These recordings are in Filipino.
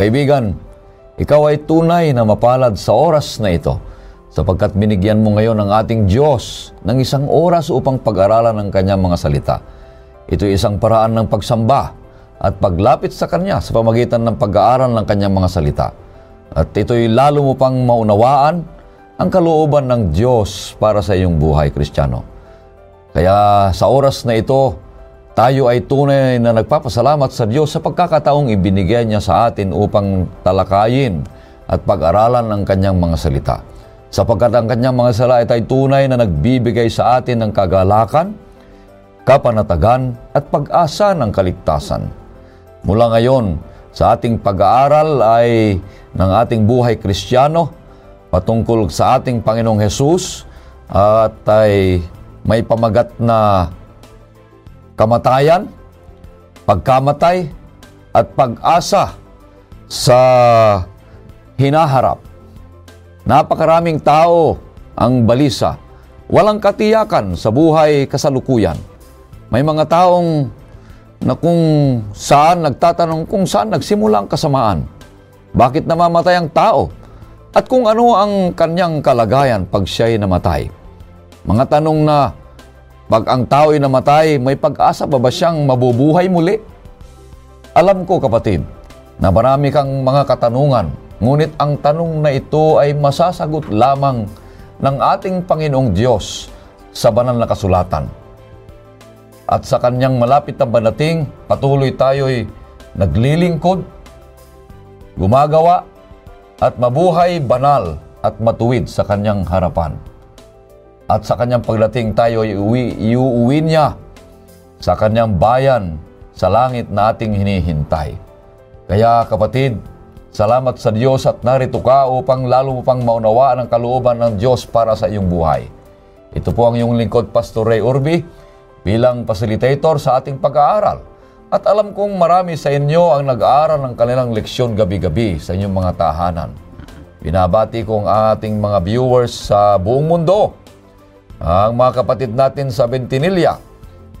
Kaibigan, ikaw ay tunay na mapalad sa oras na ito sapagkat binigyan mo ngayon ng ating Diyos ng isang oras upang pag-aralan ng Kanyang mga salita. Ito ay isang paraan ng pagsamba at paglapit sa Kanya sa pamagitan ng pag-aaral ng Kanyang mga salita. At ito'y lalo mo pang maunawaan ang kalooban ng Diyos para sa iyong buhay, Kristiyano. Kaya sa oras na ito, tayo ay tunay na nagpapasalamat sa Diyos sa pagkakataong ibinigay niya sa atin upang talakayin at pag-aralan ng kanyang mga salita. Sapagkat ang kanyang mga salita ay tunay na nagbibigay sa atin ng kagalakan, kapanatagan at pag-asa ng kaligtasan. Mula ngayon, sa ating pag-aaral ay ng ating buhay kristyano, patungkol sa ating Panginoong Hesus at ay may pamagat na kamatayan, pagkamatay at pag-asa sa hinaharap. Napakaraming tao ang balisa. Walang katiyakan sa buhay kasalukuyan. May mga taong na kung saan nagtatanong kung saan nagsimula ang kasamaan. Bakit namamatay ang tao? at kung ano ang kanyang kalagayan pag siya'y namatay. Mga tanong na, pag ang tao'y namatay, may pag-asa ba ba siyang mabubuhay muli? Alam ko kapatid, na marami kang mga katanungan, ngunit ang tanong na ito ay masasagot lamang ng ating Panginoong Diyos sa banal na kasulatan. At sa kanyang malapit na banating, patuloy tayo'y naglilingkod, gumagawa at mabuhay banal at matuwid sa kanyang harapan. At sa kanyang pagdating tayo ay iuwi, iuwi niya sa kanyang bayan sa langit na ating hinihintay. Kaya kapatid, salamat sa Diyos at narito ka upang lalo mo pang maunawaan ang kalooban ng Diyos para sa iyong buhay. Ito po ang iyong lingkod, Pastor Ray Urbi, bilang facilitator sa ating pag-aaral. At alam kong marami sa inyo ang nag-aaral ng kanilang leksyon gabi-gabi sa inyong mga tahanan. Binabati ko ang ating mga viewers sa buong mundo. Ang mga kapatid natin sa Bentinilla,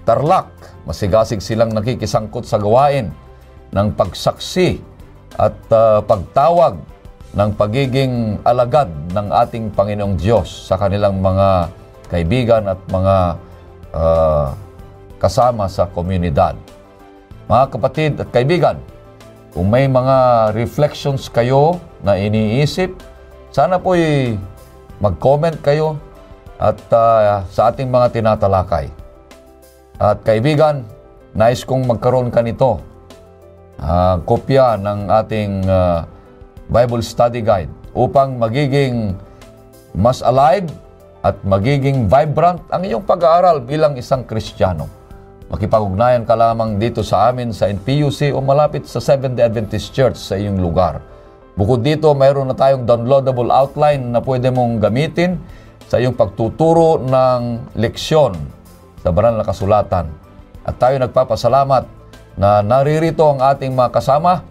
Tarlac, masigasig silang nakikisangkot sa gawain ng pagsaksi at uh, pagtawag ng pagiging alagad ng ating Panginoong Diyos sa kanilang mga kaibigan at mga uh, kasama sa komunidad. Mga kapatid at kaibigan, kung may mga reflections kayo na iniisip, sana po'y mag-comment kayo at uh, sa ating mga tinatalakay. At kaibigan, nais kong magkaroon ka nito. Uh, kopya ng ating uh, Bible Study Guide upang magiging mas alive at magiging vibrant ang iyong pag-aaral bilang isang Kristiyano. Makipag-ugnayan ka lamang dito sa amin sa NPUC o malapit sa Seventh-day Adventist Church sa iyong lugar. Bukod dito, mayroon na tayong downloadable outline na pwede mong gamitin sa iyong pagtuturo ng leksyon sa banal na kasulatan. At tayo nagpapasalamat na naririto ang ating mga kasama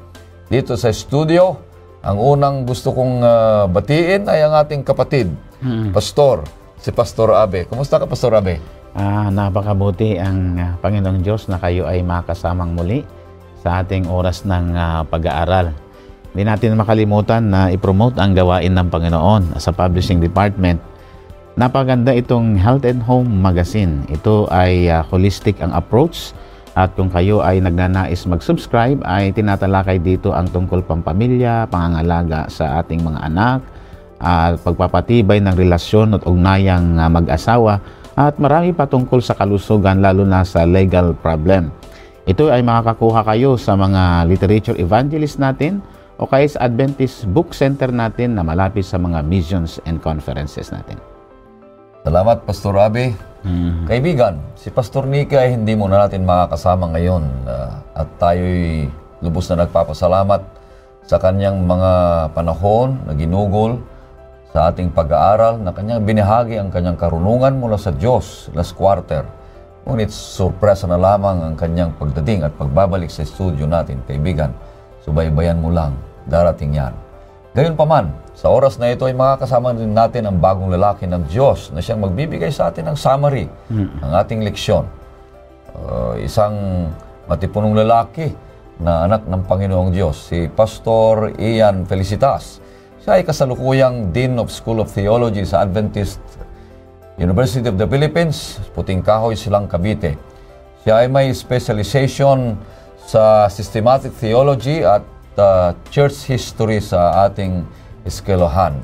dito sa studio. Ang unang gusto kong uh, batiin ay ang ating kapatid, hmm. Pastor, si Pastor Abe. Kumusta ka, Pastor Abe? Ah, napakabuti ang uh, Panginoong Diyos na kayo ay makasamang muli sa ating oras ng uh, pag-aaral. Hindi natin makalimutan na i-promote ang gawain ng Panginoon sa publishing department. Napaganda itong Health and Home Magazine. Ito ay uh, holistic ang approach at kung kayo ay nagnanais mag-subscribe ay tinatalakay dito ang tungkol pampamilya, pangangalaga sa ating mga anak, at uh, pagpapatibay ng relasyon at ugnayang uh, mag-asawa at marami pa tungkol sa kalusugan lalo na sa legal problem. Ito ay makakakuha kayo sa mga literature evangelist natin o kaya sa Adventist Book Center natin na malapit sa mga missions and conferences natin. Salamat, Pastor Abe. Mm-hmm. Kaibigan, si Pastor Nika ay hindi muna natin makakasama ngayon uh, at tayo'y lubos na nagpapasalamat sa kanyang mga panahon na ginugol sa ating pag-aaral na kanyang binahagi ang kanyang karunungan mula sa Diyos last quarter. Ngunit sorpresa na lamang ang kanyang pagdating at pagbabalik sa studio natin, kaibigan. Subaybayan mo lang, darating yan. Gayunpaman, sa oras na ito ay makakasama din natin ang bagong lalaki ng Diyos na siyang magbibigay sa atin ng summary mm. ng ating leksyon. Uh, isang matipunong lalaki na anak ng Panginoong Diyos, si Pastor Ian Felicitas. Siya ay kasalukuyang Dean of School of Theology sa Adventist University of the Philippines, Puting Kahoy, Silang Cavite. Siya ay may specialization sa systematic theology at uh, church history sa ating eskwelahan.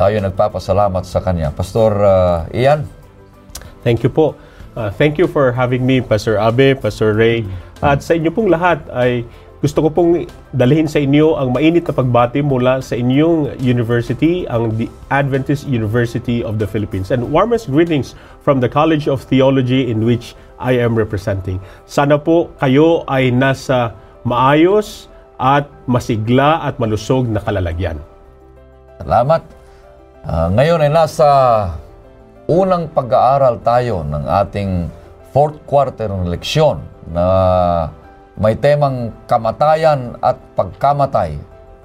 Tayo nagpapasalamat sa kanya. Pastor uh, Ian. Thank you po. Uh, thank you for having me, Pastor Abe, Pastor Ray. At sa inyo pong lahat ay gusto ko pong dalhin sa inyo ang mainit na pagbati mula sa inyong university, ang the Adventist University of the Philippines. And warmest greetings from the College of Theology in which I am representing. Sana po kayo ay nasa maayos at masigla at malusog na kalalagyan. Salamat. Uh, ngayon ay nasa unang pag-aaral tayo ng ating fourth quarter ng leksyon na may temang kamatayan at pagkamatay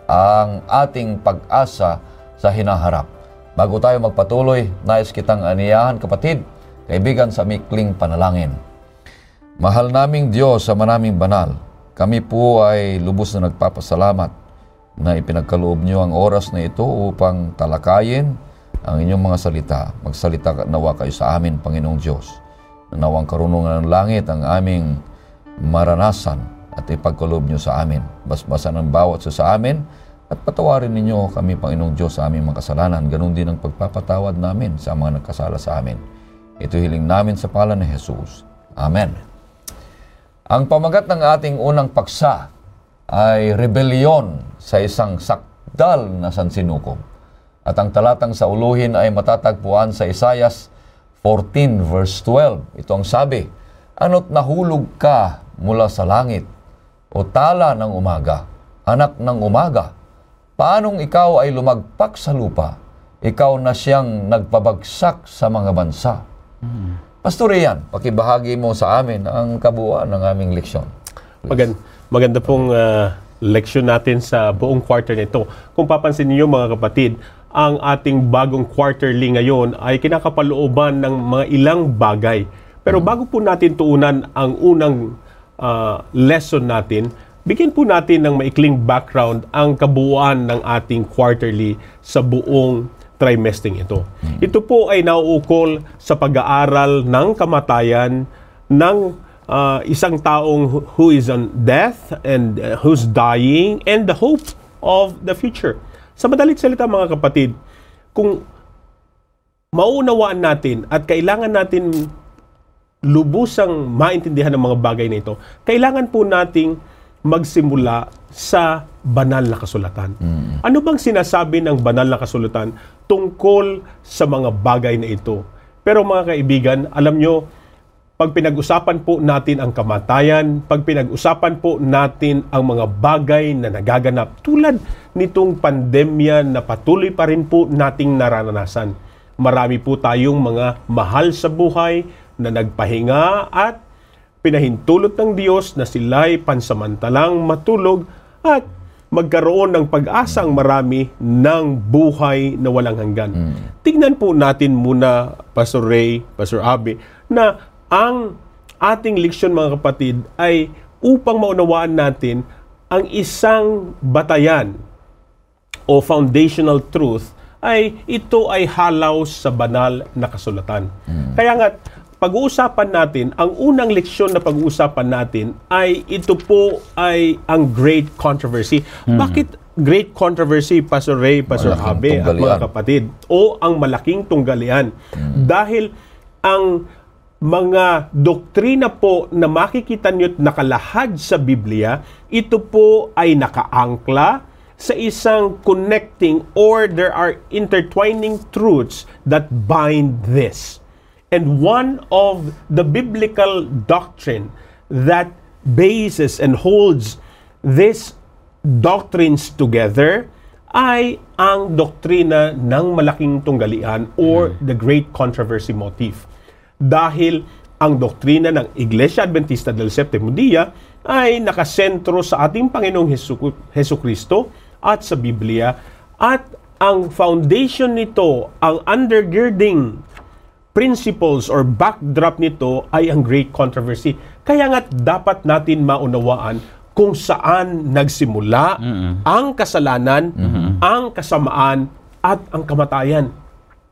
ang ating pag-asa sa hinaharap. Bago tayo magpatuloy, nais kitang aniyahan kapatid, kaibigan sa mikling panalangin. Mahal naming Diyos sa manaming banal, kami po ay lubos na nagpapasalamat na ipinagkaloob niyo ang oras na ito upang talakayin ang inyong mga salita. Magsalita nawa kayo sa amin, Panginoong Diyos. Nawang karunungan ng langit ang aming maranasan at ipagkaloob niyo sa amin. Basbasan ang bawat sa amin at patawarin ninyo kami, Panginoong Diyos, sa aming mga kasalanan. Ganon din ang pagpapatawad namin sa mga nagkasala sa amin. Ito hiling namin sa pala ni Jesus. Amen. Ang pamagat ng ating unang paksa ay rebellion sa isang sakdal na sansinukob. At ang talatang sa uluhin ay matatagpuan sa Isayas 14 verse 12. Ito ang sabi, Ano't nahulog ka mula sa langit o tala ng umaga, anak ng umaga, paanong ikaw ay lumagpak sa lupa, ikaw na siyang nagpabagsak sa mga bansa. Mm-hmm. Pastor Ian, pakibahagi mo sa amin ang kabuuan ng aming leksyon. Maganda, maganda pong uh, leksyon natin sa buong quarter nito. Kung papansin niyo mga kapatid, ang ating bagong quarterly ngayon ay kinakapalooban ng mga ilang bagay. Pero bago po natin tuunan ang unang uh, lesson natin, bigyan po natin ng maikling background ang kabuuan ng ating quarterly sa buong trimestering ito. Ito po ay nauukol sa pag-aaral ng kamatayan ng uh, isang taong who is on death and uh, who's dying and the hope of the future. Sa madalit salita mga kapatid, kung maunawaan natin at kailangan natin lubusang maintindihan ng mga bagay na ito, kailangan po nating magsimula sa banal na kasulatan. Mm. Ano bang sinasabi ng banal na kasulatan tungkol sa mga bagay na ito? Pero mga kaibigan, alam nyo, pag pinag-usapan po natin ang kamatayan, pag pinag-usapan po natin ang mga bagay na nagaganap tulad nitong pandemya na patuloy pa rin po nating naranasan. Marami po tayong mga mahal sa buhay na nagpahinga at pinahintulot ng Diyos na sila'y pansamantalang matulog at magkaroon ng pag-asang marami ng buhay na walang hanggan. Mm. Tingnan po natin muna, Pastor Ray, Pastor Abe, na ang ating leksyon mga kapatid ay upang maunawaan natin ang isang batayan o foundational truth ay ito ay halaw sa banal na kasulatan. Mm. Kaya nga pag-uusapan natin, ang unang leksyon na pag-uusapan natin ay ito po ay ang great controversy. Mm-hmm. Bakit great controversy, Pastor Ray, Pastor Abe, at mga kapatid? O ang malaking tunggalian? Mm-hmm. Dahil ang mga doktrina po na makikita nyo nakalahad sa Biblia, ito po ay nakaangkla sa isang connecting or there are intertwining truths that bind this. And one of the biblical doctrine that bases and holds these doctrines together ay ang doktrina ng malaking tunggalian or mm. the great controversy motif. Dahil ang doktrina ng Iglesia Adventista del Septimo Dia ay nakasentro sa ating Panginoong Hesu Kristo at sa Biblia at ang foundation nito, ang undergirding principles or backdrop nito ay ang great controversy. Kaya nga dapat natin maunawaan kung saan nagsimula ang kasalanan, ang kasamaan, at ang kamatayan.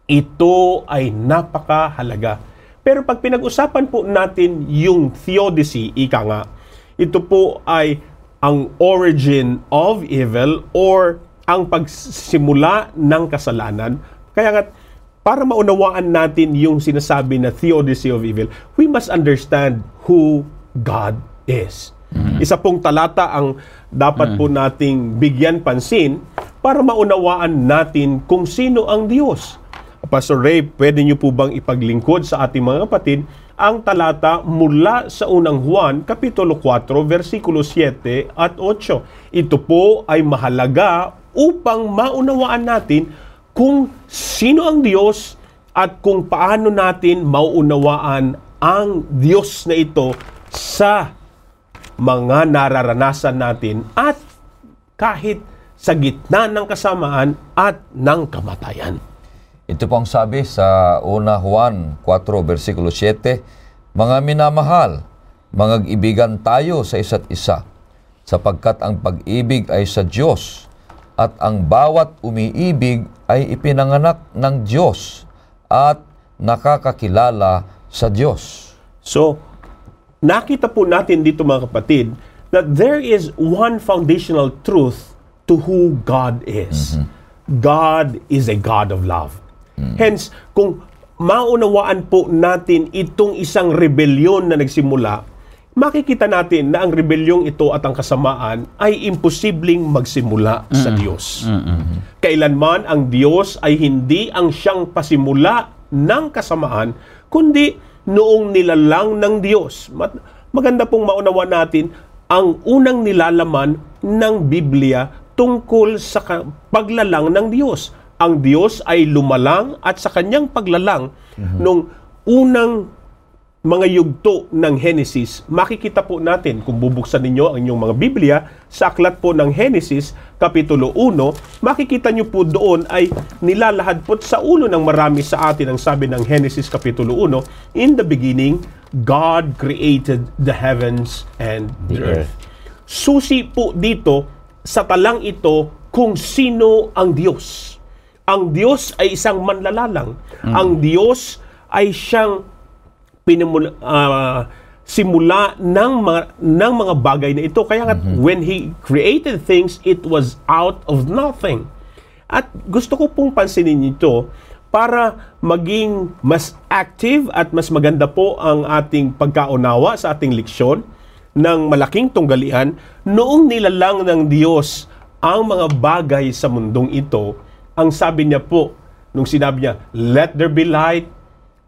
Ito ay napakahalaga. Pero pag pinag-usapan po natin yung theodicy, ika nga, ito po ay ang origin of evil or ang pagsimula ng kasalanan. Kaya nga, para maunawaan natin yung sinasabi na theodicy of evil, we must understand who God is. Isa pong talata ang dapat po nating bigyan pansin para maunawaan natin kung sino ang Diyos. Pastor Ray, pwede niyo po bang ipaglingkod sa ating mga kapatid ang talata mula sa unang Juan, Kapitulo 4, versikulo 7 at 8. Ito po ay mahalaga upang maunawaan natin kung sino ang Diyos at kung paano natin mauunawaan ang Diyos na ito sa mga nararanasan natin at kahit sa gitna ng kasamaan at ng kamatayan. Ito pong sabi sa una Juan 4 versikulo 7, Mga minamahal, mga ibigan tayo sa isa't isa, sapagkat ang pag-ibig ay sa Diyos, at ang bawat umiibig ay ipinanganak ng Diyos at nakakakilala sa Diyos. So, nakita po natin dito mga kapatid that there is one foundational truth to who God is. God is a God of love. Hence, kung maunawaan po natin itong isang rebelyon na nagsimula, makikita natin na ang rebelyong ito at ang kasamaan ay imposibleng magsimula sa Diyos. Kailanman ang Diyos ay hindi ang siyang pasimula ng kasamaan, kundi noong nilalang ng Diyos. Mat- Maganda pong maunawa natin ang unang nilalaman ng Biblia tungkol sa paglalang ng Diyos. Ang Diyos ay lumalang at sa kanyang paglalang nung unang mga yugto ng Genesis, makikita po natin kung bubuksan ninyo ang inyong mga Biblia sa aklat po ng Genesis, Kapitulo 1, makikita nyo po doon ay nilalahad po sa ulo ng marami sa atin ang sabi ng Genesis Kapitulo 1, In the beginning, God created the heavens and the, The earth. Susi po dito sa talang ito kung sino ang Diyos. Ang Diyos ay isang manlalalang. Ang Diyos ay siyang pinamula, ah, simula ng mga, ng mga bagay na ito. Kaya nga, when He created things, it was out of nothing. At gusto ko pong pansinin ito para maging mas active at mas maganda po ang ating pagkaunawa sa ating leksyon ng malaking tunggalian noong nilalang ng Diyos ang mga bagay sa mundong ito, ang sabi niya po, nung sinabi niya, let there be light,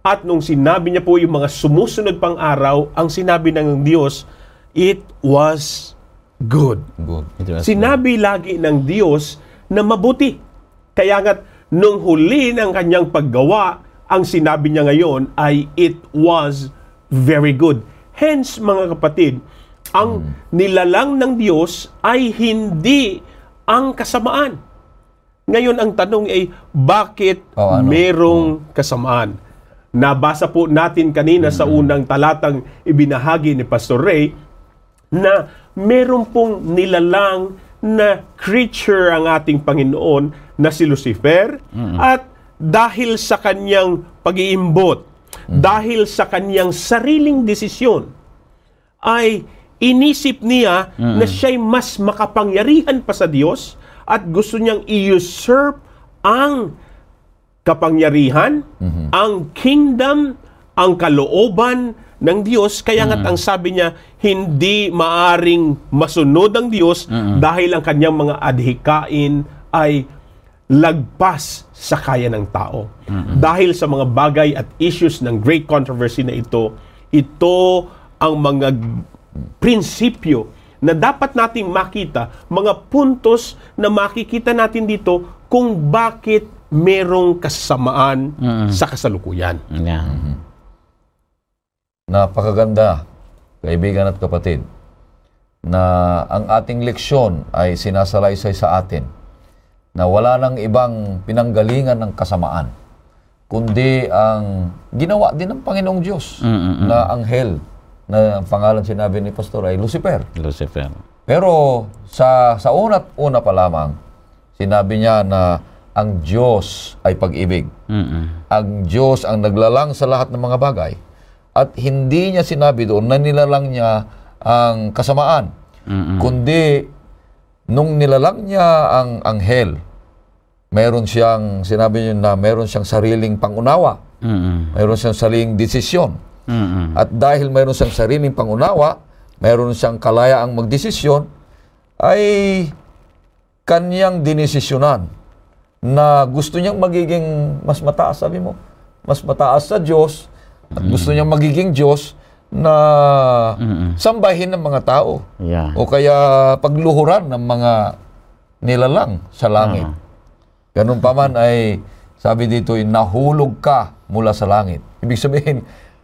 at nung sinabi niya po yung mga sumusunod pang araw, ang sinabi ng Diyos, it was good. Good. It was Sinabi lagi ng Diyos na mabuti. Kaya nga, nung huli ng kanyang paggawa, ang sinabi niya ngayon ay it was very good. Hence, mga kapatid, ang nilalang ng Diyos ay hindi ang kasamaan. Ngayon, ang tanong ay, bakit Oh, ano? merong kasamaan? Nabasa po natin kanina sa unang talatang ibinahagi ni Pastor Ray na meron pong nilalang na creature ang ating Panginoon na si Lucifer at dahil sa kanyang pag-iimbot, dahil sa kanyang sariling desisyon, ay inisip niya na siya'y mas makapangyarihan pa sa Diyos at gusto niyang i-usurp ang kapangyarihan, ang kingdom, ang kalooban ng Diyos. Kaya nga't ang sabi niya, hindi maaring masunod ang Diyos dahil ang kanyang mga adhikain ay lagpas sa kaya ng tao. Dahil sa mga bagay at issues ng great controversy na ito, ito ang mga prinsipyo na dapat nating makita, mga puntos na makikita natin dito kung bakit merong kasamaan sa kasalukuyan. Yeah. Napakaganda, kaibigan at kapatid, na ang ating leksyon ay sinasalaysay sa atin na wala nang ibang pinanggalingan ng kasamaan, kundi ang ginawa din ng Panginoong Diyos na anghel na ang pangalan sinabi ni Pastor ay Lucifer. Lucifer. Pero sa sa una't una pa lamang, sinabi niya na ang Diyos ay pag-ibig. Mm-mm. Ang Diyos ang naglalang sa lahat ng mga bagay. At hindi niya sinabi doon na nilalang niya ang kasamaan. Mm-mm. Kundi, nung nilalang niya ang anghel, meron siyang, sinabi niya na meron siyang sariling pangunawa. Mm-mm. Meron siyang sariling desisyon. Mm-mm. At dahil mayroon siyang sariling pangunawa, mayroon siyang kalayaang magdesisyon, ay kanyang dinesisyonan na gusto niyang magiging mas mataas, sabi mo, mas mataas sa Diyos, at gusto niyang magiging Diyos na sambahin ng mga tao. Yeah. O kaya pagluhuran ng mga nilalang sa langit. Ganun pa man ay, sabi dito, ay nahulog ka mula sa langit. Ibig sabihin,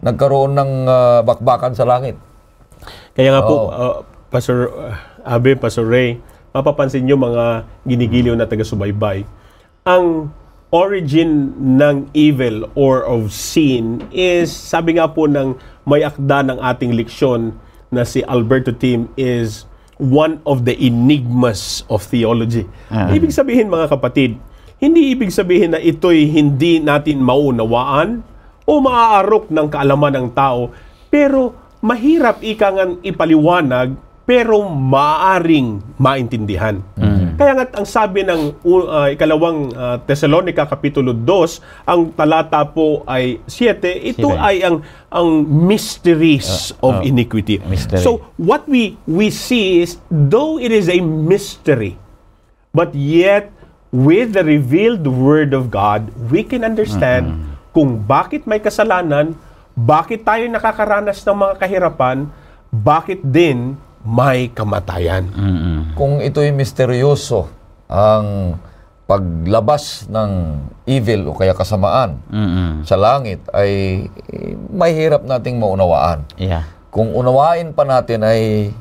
nagkaroon ng ah, bakbakan sa langit. Kaya nga po, Oo. uh, Pastor uh, Abe, Pastor Ray, mapapansin nyo mga ginigiliw na taga-subaybay, ang origin ng evil or of sin is, sabi nga po ng may akda ng ating leksyon na si Alberto Tim is one of the enigmas of theology. Ah. Ibig sabihin mga kapatid, hindi ibig sabihin na ito'y hindi natin maunawaan o maaarok ng kaalaman ng tao, pero mahirap ikangan ipaliwanag pero maaring maintindihan. Kaya nga ang sabi ng uh, ikalawang uh, Thessalonica kapitulo 2, ang talata po ay 7, ito Siyete. ay ang ang mysteries of oh, iniquity. mystery. So what we we see is though it is a mystery, but yet with the revealed word of God, we can understand kung bakit may kasalanan, bakit tayo nakakaranas ng mga kahirapan, bakit din may kamatayan. Mm-mm. Kung ito'y misteryoso, ang paglabas ng evil o kaya kasamaan Mm-mm. sa langit ay eh, mahirap nating maunawaan. Yeah. Kung unawain pa natin ay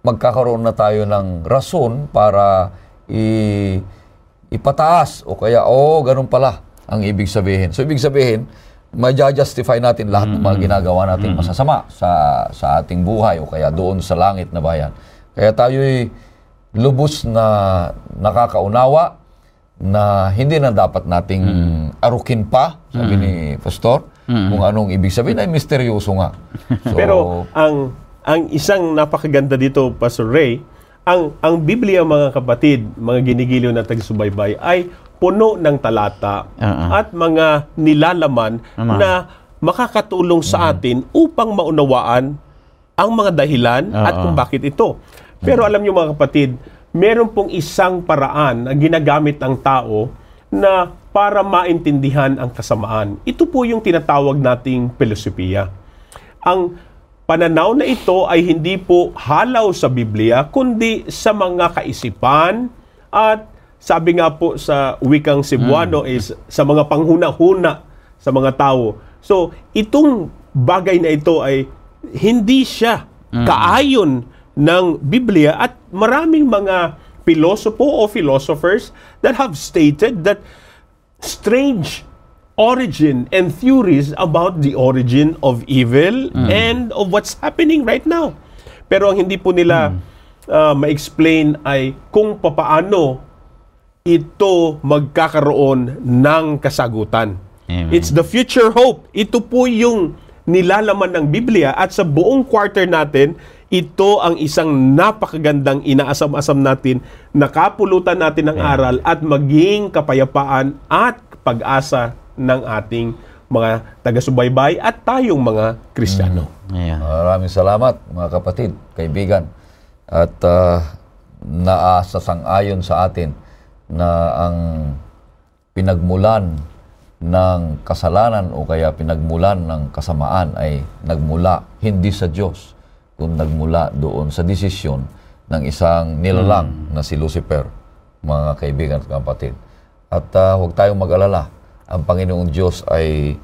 magkakaroon na tayo ng rason para i- ipataas o kaya, oh, ganun pala ang ibig sabihin. So, ibig sabihin, ma-justify natin lahat ng mga ginagawa natin masasama sa, sa ating buhay o kaya doon sa langit na bayan. Kaya tayo'y lubos na nakakaunawa na hindi na dapat nating arukin pa, sabi ni Pastor, kung anong ibig sabihin ay misteryoso nga. So, Pero ang ang isang napakaganda dito, Pastor Ray, ang ang Biblia mga kapatid, mga ginigiliw na taga-subaybay ay puno ng talata Oo. at mga nilalaman Tama. na makakatulong sa atin upang maunawaan ang mga dahilan at Oo. kung bakit ito. Pero alam niyo mga kapatid, meron pong isang paraan na ginagamit ang tao na para maintindihan ang kasamaan. Ito po yung tinatawag nating filosofiya. Ang pananaw na ito ay hindi po halaw sa Biblia, kundi sa mga kaisipan at sabi nga po sa wikang Cebuano is sa mga panghuna-huna sa mga tao. So, itong bagay na ito ay hindi siya kaayon ng Biblia at maraming mga pilosopo o philosophers that have stated that strange origin and theories about the origin of evil and of what's happening right now. Pero ang hindi po nila uh, ma-explain ay kung papaano ito magkakaroon ng kasagutan. Amen. It's the future hope. Ito po yung nilalaman ng Biblia at sa buong quarter natin, ito ang isang napakagandang inaasam-asam natin, nakapulutan natin ng aral at maging kapayapaan at pag-asa ng ating mga taga-subaybay at tayong mga Kristiyano. Ayan. Maraming salamat mga kapatid, kaibigan. At uh, naasasang-ayon sa atin na ang pinagmulan ng kasalanan o kaya pinagmulan ng kasamaan ay nagmula hindi sa Diyos, kundi nagmula doon sa desisyon ng isang nilalang na si Lucifer, mga kaibigan at kapatid. At uh, huwag tayong mag-alala, ang Panginoong Diyos ay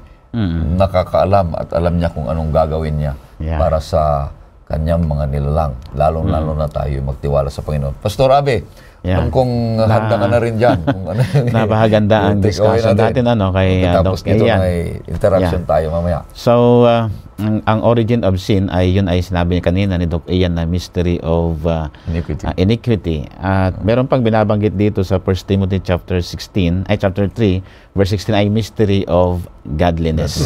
nakakaalam at alam niya kung anong gagawin niya Yeah. para sa kanyang mga nilalang. Lalong-lalo na tayo magtiwala sa Panginoon. Pastor Abe, Yeah. alam kong handa ka na rin dyan. Kung ano Napakaganda ang discussion natin, ano, kay, uh, Doc nito may interaction tayo mamaya. So, uh, ang, ang origin of sin ay yun ay sinabi niya kanina ni Doc Ian na mystery of uh, Iniquity. uh, iniquity. At meron pang binabanggit dito sa 1 Timothy chapter 16, ay chapter 3, verse 16 ay mystery of godliness.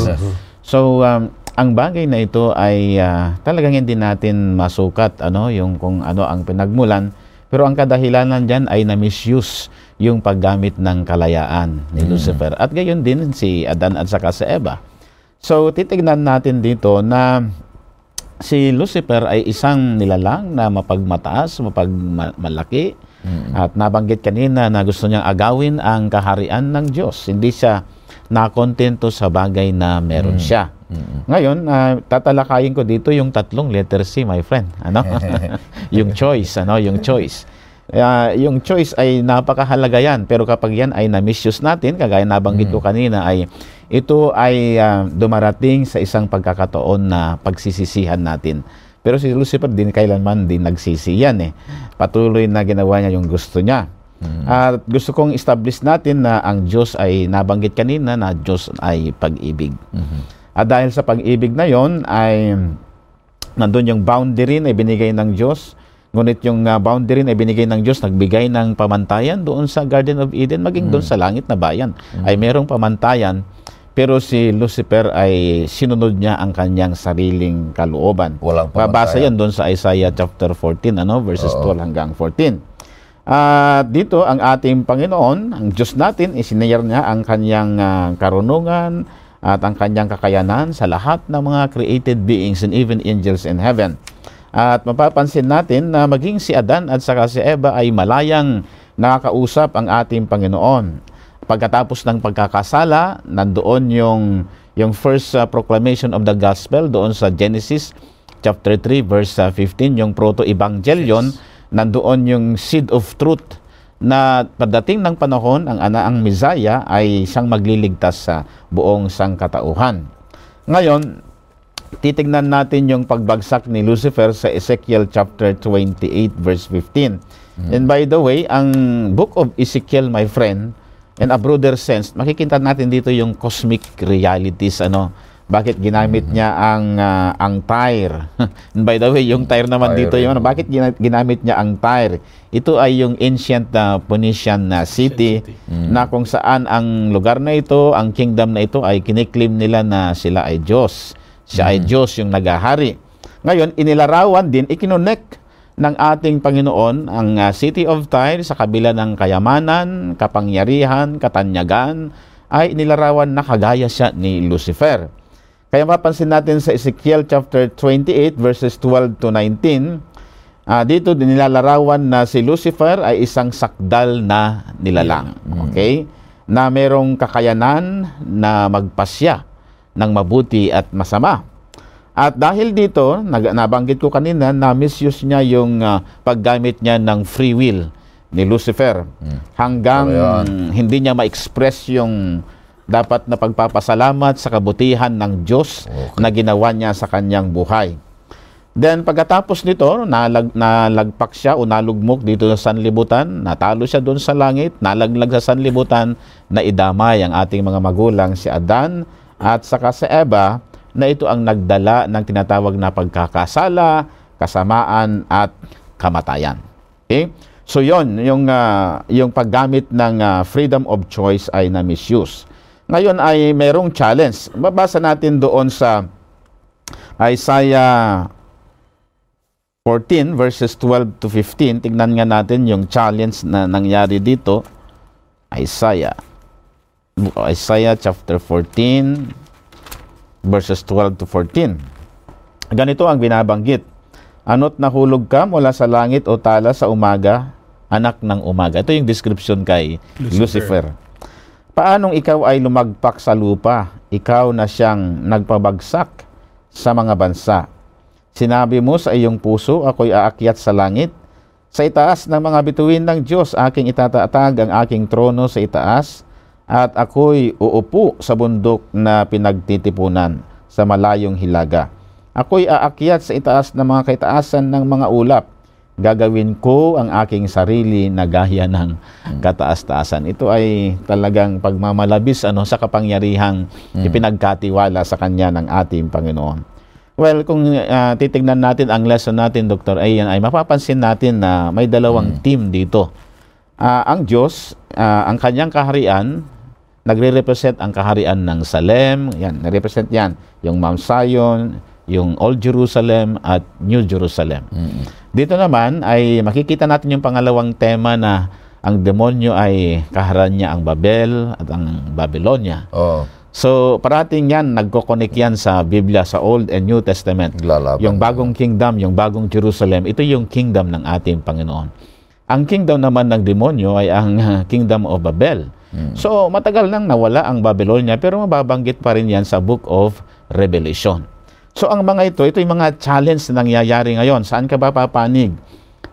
So, um, ang bagay na ito ay uh, talagang hindi natin masukat ano yung kung ano ang pinagmulan pero ang kadahilanan diyan ay na-misuse yung paggamit ng kalayaan ni Lucifer. At gayon din si Adan at saka si Eva. So, titignan natin dito na si Lucifer ay isang nilalang na mapagmataas, mapagmalaki. At nabanggit kanina na gusto niyang agawin ang kaharian ng Diyos. Hindi siya nakontento sa bagay na meron siya. Ngayon, ah, tatalakayin ko dito yung tatlong letter C, my friend. Ano? yung choice, ano? Yung choice. Ah, yung choice ay napakahalaga yan. Pero kapag yan ay na-misuse natin, kagaya nabanggit ko kanina, ay ito ay ah, dumarating sa isang pagkakataon na pagsisisihan natin. Pero si Lucifer din kailanman din nagsisi yan eh. Patuloy na ginawa niya yung gusto niya. At gusto kong establish natin na ang Diyos ay nabanggit kanina na Diyos ay pag-ibig. At dahil sa pag-ibig na yon ay nandun yung boundary na ibinigay ng Diyos. Ngunit yung uh, boundary na ibinigay ng Diyos, nagbigay ng pamantayan doon sa Garden of Eden, maging doon sa langit na bayan. Ay merong pamantayan, pero si Lucifer ay sinunod niya ang kanyang sariling kalooban. Walang Babasa pamantayan. yan doon sa Isaiah chapter 14, ano, verses 12 hanggang 14. At dito ang ating Panginoon, ang Diyos natin, isinayar niya ang kanyang ah, karunungan at ang kanyang kakayanan sa lahat ng mga created beings and even angels in heaven. At mapapansin natin na maging si Adan at saka si Eva ay malayang nakakausap ang ating Panginoon. Pagkatapos ng pagkakasala, nandoon yung yung first uh, proclamation of the gospel doon sa Genesis chapter 3 verse uh, 15, yung proto-evangelion, nandoon yung seed of truth na pagdating ng panahon, ang ana ang Messiah ay siyang magliligtas sa buong sangkatauhan. Ngayon, titignan natin yung pagbagsak ni Lucifer sa Ezekiel chapter 28 verse 15. And by the way, ang book of Ezekiel, my friend, in a broader sense, makikita natin dito yung cosmic realities ano. Bakit ginamit niya ang ah, ang Tyre? And by the way, yung Tyre naman Tyre, dito yung ano, bakit gina- ginamit niya ang Tyre? Ito ay yung ancient na Phoenician na city na kung saan ang lugar na ito, ang kingdom na ito ay kiniklaim nila na sila ay Diyos. Siya ay Diyos yung nagahari. Ngayon, inilarawan din, ikinonect ng ating Panginoon ang ah, city of Tyre sa kabila ng kayamanan, kapangyarihan, katanyagan, ay inilarawan na kagaya siya ni Lucifer. Kaya mapansin natin sa Ezekiel chapter 28 verses 12 to 19, ah, dito din nilalarawan na si Lucifer ay isang sakdal na nilalang. Okay? Na merong kakayanan na magpasya ng mabuti at masama. At dahil dito, nag- nabanggit ko kanina na misuse niya yung ah, paggamit niya ng free will ni Lucifer hanggang Tama hindi niya ma-express yung dapat na pagpapasalamat sa kabutihan ng Diyos na ginawa niya sa kanyang buhay. Then pagkatapos nito, nalag, nalagpak siya o nalugmok dito sa sanlibutan, natalo siya doon sa langit, nalaglag sa sanlibutan, na idamay ang ating mga magulang si Adan at saka si Eva na ito ang nagdala ng tinatawag na pagkakasala, kasamaan at kamatayan. Okay? So yon yung ah, yung paggamit ng ah, freedom of choice ay na misuse. Ngayon ay merong challenge. Babasa natin doon sa Isaiah 14 verses 12 to 15. Tignan nga natin yung challenge na nangyari dito. Isaiah. Isaiah chapter 14 verses 12 to 14. Ganito ang binabanggit. Ano't nahulog ka mula sa langit o tala sa umaga, anak ng umaga. Ito yung description kay Lucifer. Lucifer. Paanong ikaw ay lumagpak sa lupa, ikaw na siyang nagpabagsak sa mga bansa. Sinabi mo sa iyong puso, ako'y aakyat sa langit. Sa itaas ng mga bituin ng Diyos, aking itatatag ang aking trono sa itaas, at ako'y uupo sa bundok na pinagtitipunan sa malayong hilaga. Ako'y aakyat sa itaas ng mga kaitaasan ng mga ulap. Gagawin ko ang aking sarili na gaya ng kataas-taasan. Ito ay talagang pagmamalabis ano sa kapangyarihang ipinagkatiwala sa kanya ng ating Panginoon. Well, kung uh, titignan natin ang lesson natin, Dr. Ayan, ay mapapansin natin na may dalawang team dito. Uh, ang Diyos, uh, ang kanyang kaharian, nagre-represent ang kaharian ng Salem, yan, nare-represent yan, yung Mount Zion, yung Old Jerusalem at New Jerusalem. Mm-hmm. Dito naman ay makikita natin yung pangalawang tema na ang demonyo ay kaharan niya ang Babel at ang Babylonia. Oh. So, parating yan, nagkokonek yan sa Biblia, sa Old and New Testament. Lalaban. Yung bagong kingdom, yung bagong Jerusalem, ito yung kingdom ng ating Panginoon. Ang kingdom naman ng demonyo ay ang kingdom of Babel. Hmm. So, matagal nang nawala ang Babylonia, pero mababanggit pa rin yan sa Book of Revelation. So ang mga ito, ito yung mga challenge na nangyayari ngayon. Saan ka ba papanig?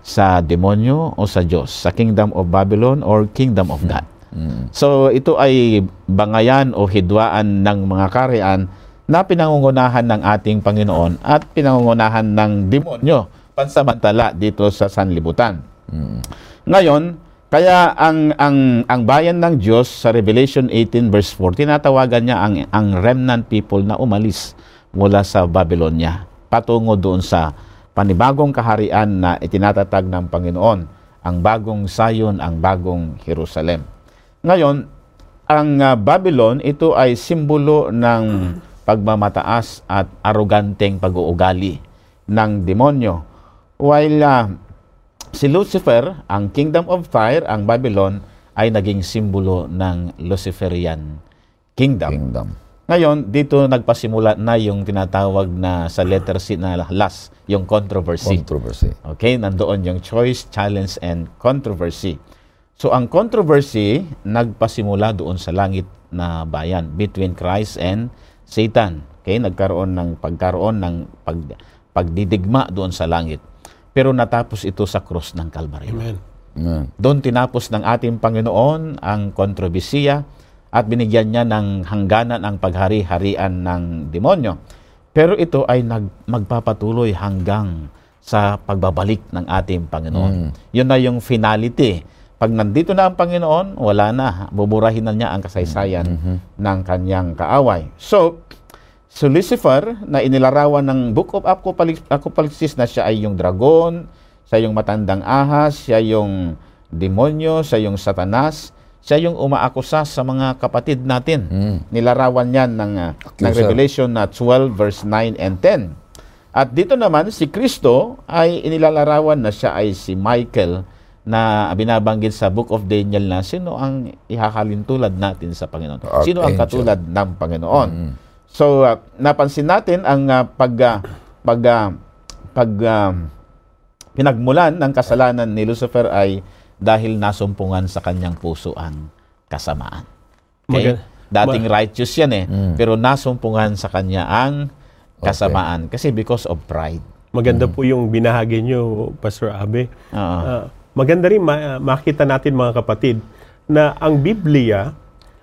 Sa demonyo o sa Diyos? Sa kingdom of Babylon or kingdom of God? Mm. So ito ay bangayan o hidwaan ng mga karian na pinangungunahan ng ating Panginoon at pinangungunahan ng demonyo pansamantala dito sa sanlibutan. Mm. Ngayon, kaya ang ang ang bayan ng Diyos sa Revelation 18 verse 4 tinatawagan niya ang ang remnant people na umalis mula sa Babylonia patungo doon sa panibagong kaharian na itinatatag ng Panginoon, ang bagong Zion, ang bagong Jerusalem. Ngayon, ang uh, Babylon, ito ay simbolo ng pagmamataas at aroganteng pag-uugali ng demonyo. While uh, si Lucifer, ang kingdom of fire, ang Babylon, ay naging simbolo ng Luciferian kingdom. kingdom. Ngayon, dito nagpasimula na yung tinatawag na sa letter C na last, yung controversy. Controversy. Okay, nandoon yung choice, challenge, and controversy. So, ang controversy, nagpasimula doon sa langit na bayan between Christ and Satan. Okay, nagkaroon ng pagkaroon ng pag, pagdidigma doon sa langit. Pero natapos ito sa cross ng Kalbaryo. Amen. Amen. Doon tinapos ng ating Panginoon ang kontrobersiya at binigyan niya ng hangganan ang paghari-harian ng demonyo. Pero ito ay nag, magpapatuloy hanggang sa pagbabalik ng ating Panginoon. Mm. Yun na yung finality. Pag nandito na ang Panginoon, wala na. Buburahin na niya ang kasaysayan mm-hmm. ng kanyang kaaway. So, si Lucifer na inilarawan ng Book of Apocalypse na siya ay yung dragon, siya yung matandang ahas, siya yung demonyo, siya yung satanas, siya yung umaakusa sa mga kapatid natin. Mm. Nilarawan niyan ng, uh, ng Revelation na 12 verse 9 and 10. At dito naman si Kristo ay inilalarawan na siya ay si Michael na binabanggit sa Book of Daniel na sino ang ihahalin tulad natin sa Panginoon. Archangel. Sino ang katulad ng Panginoon. Mm. So uh, napansin natin ang uh, pag uh, pag uh, pag uh, pinagmulan ng kasalanan ni Lucifer ay dahil nasumpungan sa kanyang puso ang kasamaan. Okay? Dating righteous yan eh, mm. pero nasumpungan sa kanya ang kasamaan okay. kasi because of pride. Maganda mm. po yung binahagi nyo, Pastor Abe. Uh, maganda rin ma- makita natin mga kapatid na ang Biblia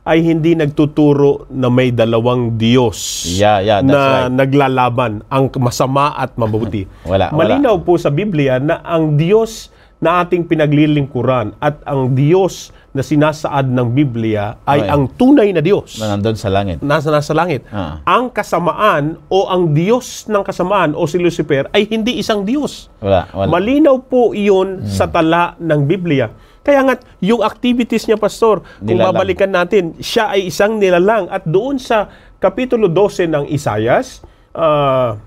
ay hindi nagtuturo na may dalawang Diyos yeah, yeah, na right. naglalaban ang masama at mabuti. wala, Malinaw wala. po sa Biblia na ang Diyos na ating pinaglilingkuran at ang Diyos na sinasaad ng Biblia ay okay. ang tunay na Diyos. Na nandun sa langit. Nasa nasa langit. Ah. Ang kasamaan o ang Diyos ng kasamaan o si Lucifer ay hindi isang Diyos. Wala, wala. Malinaw po iyon hmm. sa tala ng Biblia. Kaya nga, yung activities niya, Pastor, nilalang. kung babalikan natin, siya ay isang nilalang. At doon sa Kapitulo 12 ng Isayas, uh,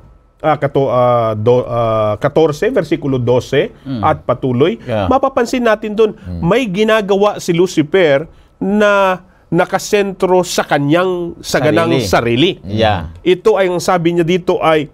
uh, kato, uh, do, uh, 14, versikulo 12 mm. at patuloy, yeah. mapapansin natin doon, mm. may ginagawa si Lucifer na nakasentro sa kanyang saganang sarili. sarili. Yeah. Ito ay ang sabi niya dito ay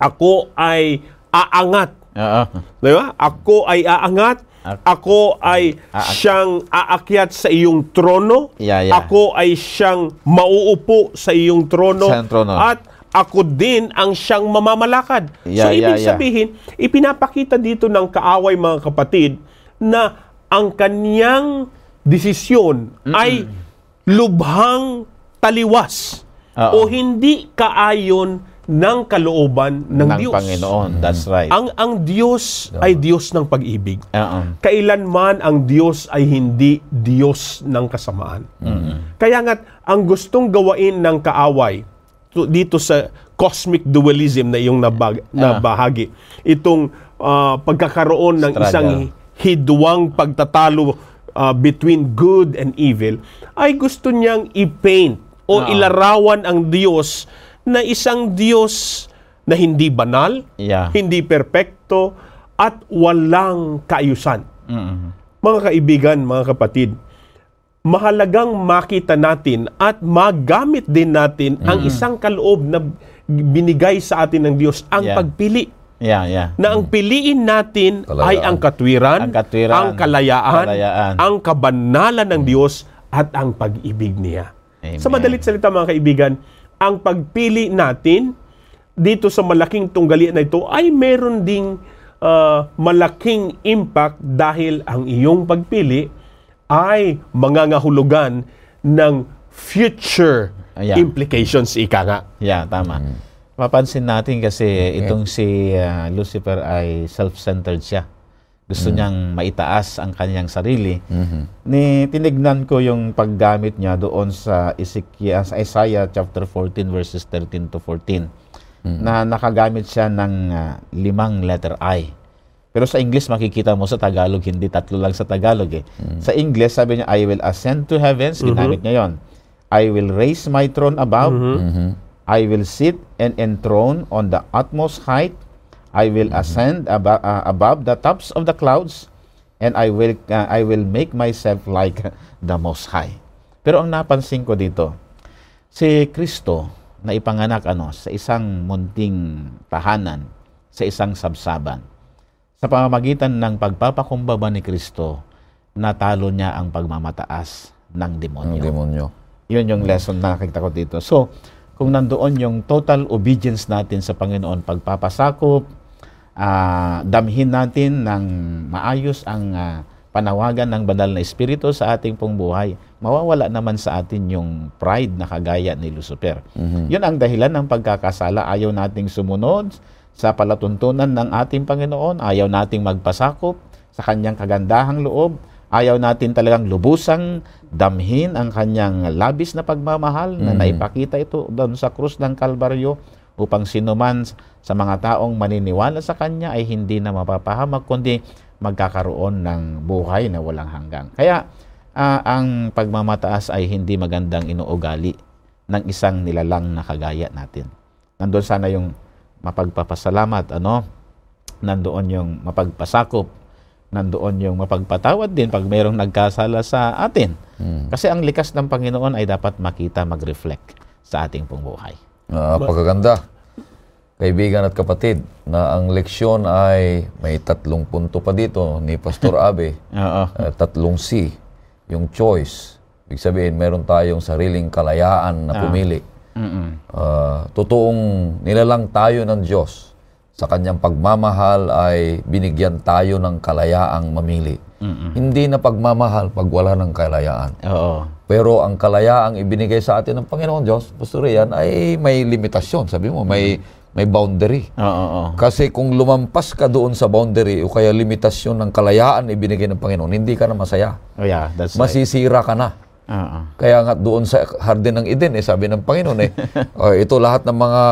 ako ay aangat. Uh-huh. Di ba? Ako ay aangat. Ako ay siyang aakyat sa iyong trono. Yeah, yeah. Ako ay siyang mauupo sa iyong trono. Sa trono. At ako din ang siyang mamamalakad. Yeah, so, ibig yeah, sabihin, ipinapakita dito ng kaaway mga kapatid na ang kanyang desisyon Mm-mm. ay lubhang taliwas Uh-oh. o hindi kaayon ng kalooban ng, ng Diyos. Panginoon. That's right. Ang ang Diyos ay Diyos ng pag-ibig. Oo. Kailanman ang Diyos ay hindi Diyos ng kasamaan. Kaya nga ang gustong gawain ng kaaway dito sa cosmic dualism na iyong nabag, na bahagi. Itong ah, pagkakaroon ng Struggle. isang hidwang pagtatalo ah, between good and evil ay gusto niyang i-paint o Oo. ilarawan ang Diyos na isang Diyos na hindi banal, Yeah. hindi perpekto, at walang kaayusan. Mm. Mga kaibigan, mga kapatid, mahalagang makita natin at magamit din natin ang isang kaloob na binigay sa atin ng Diyos, ang Yeah. pagpili. Yeah, yeah. Na ang piliin natin Kalayaan. ay ang katwiran, Ang katwiran, ang kalayaan, kalayaan. ang kabanalan ng Diyos at ang pag-ibig niya. Amen. Sa madalit salita mga kaibigan, ang pagpili natin dito sa malaking tunggali na ito ay meron ding ah, malaking impact dahil ang iyong pagpili ay mangangahulugan ng future Ayan. implications ika nga. Yeah, tama. Mapansin natin kasi itong si ah, Lucifer ay self-centered siya. Gusto niyang maitaas ang kanyang sarili. Ni tinignan ko yung paggamit niya doon sa Ezekiel, sa Isaiah chapter 14 verses 13 to 14 na nakagamit siya ng ah, limang letter I. Pero sa English makikita mo sa Tagalog hindi tatlo lang sa Tagalog eh. Sa English sabi niya I will ascend to heavens, ginamit niya 'yon. I will raise my throne above. I will sit and enthroned on the utmost height. I will ascend abo- uh, above the tops of the clouds and I will uh, I will make myself like the most high. Pero ang napansin ko dito, si Kristo na ipanganak ano sa isang munting tahanan, sa isang sabsaban. Sa pamamagitan ng pagpapakumbaba ni Kristo, natalo niya ang pagmamataas ng demonyo. demonyo. Yun yung lesson na nakikita ko dito. So, kung nandoon yung total obedience natin sa Panginoon, pagpapasakop, ah, damhin natin ng maayos ang ah, panawagan ng banal na espiritu sa ating pong buhay, mawawala naman sa atin yung pride na kagaya ni Lucifer. Yun ang dahilan ng pagkakasala. Ayaw nating sumunod sa palatuntunan ng ating Panginoon. Ayaw nating magpasakop sa kanyang kagandahang loob. Ayaw natin talagang lubusang damhin ang kanyang labis na pagmamahal na naipakita ito doon sa krus ng Kalbaryo upang sinuman sa mga taong maniniwala sa kanya ay hindi na mapapahamak kundi magkakaroon ng buhay na walang hanggang. Kaya ah, ang pagmamataas ay hindi magandang inuugali ng isang nilalang na kagaya natin. Nandun sana yung mapagpapasalamat, ano? Nandoon yung mapagpasakop, nandoon yung mapagpatawad din pag mayroong nagkasala sa atin. Kasi ang likas ng Panginoon ay dapat makita, mag-reflect sa ating pong buhay. Ah, pagkaganda. Kaibigan at kapatid, na ang leksyon ay may tatlong punto pa dito ni Pastor Abe. Oo. Ah, tatlong C, yung choice. Ibig sabihin, meron tayong sariling kalayaan na pumili. Mm-mm. Ah, totoong nilalang tayo ng Diyos. Sa kanyang pagmamahal ay binigyan tayo ng kalayaang mamili. Hindi na pagmamahal pag wala ng kalayaan. Oo. Pero ang kalayaang ibinigay sa atin ng Panginoon Diyos, Pastor Rian, ay may limitasyon. Sabi mo, may may boundary. Oo. Oo. Kasi kung lumampas ka doon sa boundary o kaya limitasyon ng kalayaan ibinigay ng Panginoon, hindi ka na masaya. Oh, yeah, that's right. Masisira ka na. Oo. Kaya nga doon sa Hardin ng Eden, eh, sabi ng Panginoon, eh, oh, ito lahat ng mga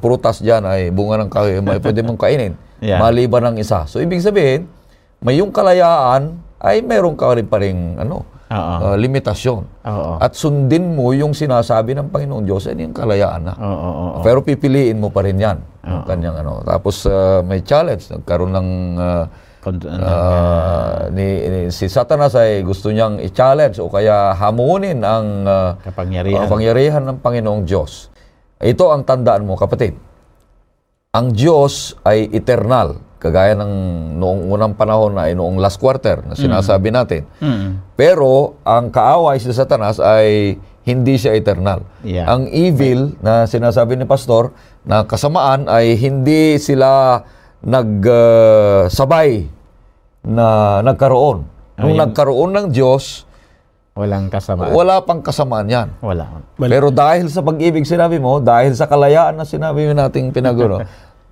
prutas dyan ay bunga ng kahoy, may pwede mong kainin. Yeah. Maliban ng isa. So, ibig sabihin, may yung kalayaan ay meron ka rin pa rin, ano, Oo. ah, limitasyon. Oo. At sundin mo yung sinasabi ng Panginoon Diyos, ay yung kalayaan na. Oo. Pero pipiliin mo pa rin yan. Yung kanyang ano. Tapos ah, may challenge. Nagkaroon ng ah, Ah, ni, ni- si Satanas ay gusto niyang i-challenge o kaya hamunin ang ah, kapangyarihan. kapangyarihan ng Panginoong Diyos. Ito ang tandaan mo, kapatid. Ang Diyos ay eternal. Kagaya ng noong unang panahon na noong last quarter na sinasabi natin. Mm. Pero ang kaaway si Satanas ay hindi siya eternal. Yeah. Ang evil na sinasabi ni pastor na kasamaan ay hindi sila nagsabay na nagkaroon. Nung Ayun. nagkaroon ng Diyos, Walang kasama. Wala pang kasamaan yan. Wala. Pero dahil sa pag-ibig sinabi mo, dahil sa kalayaan na sinabi mo nating pinagulo,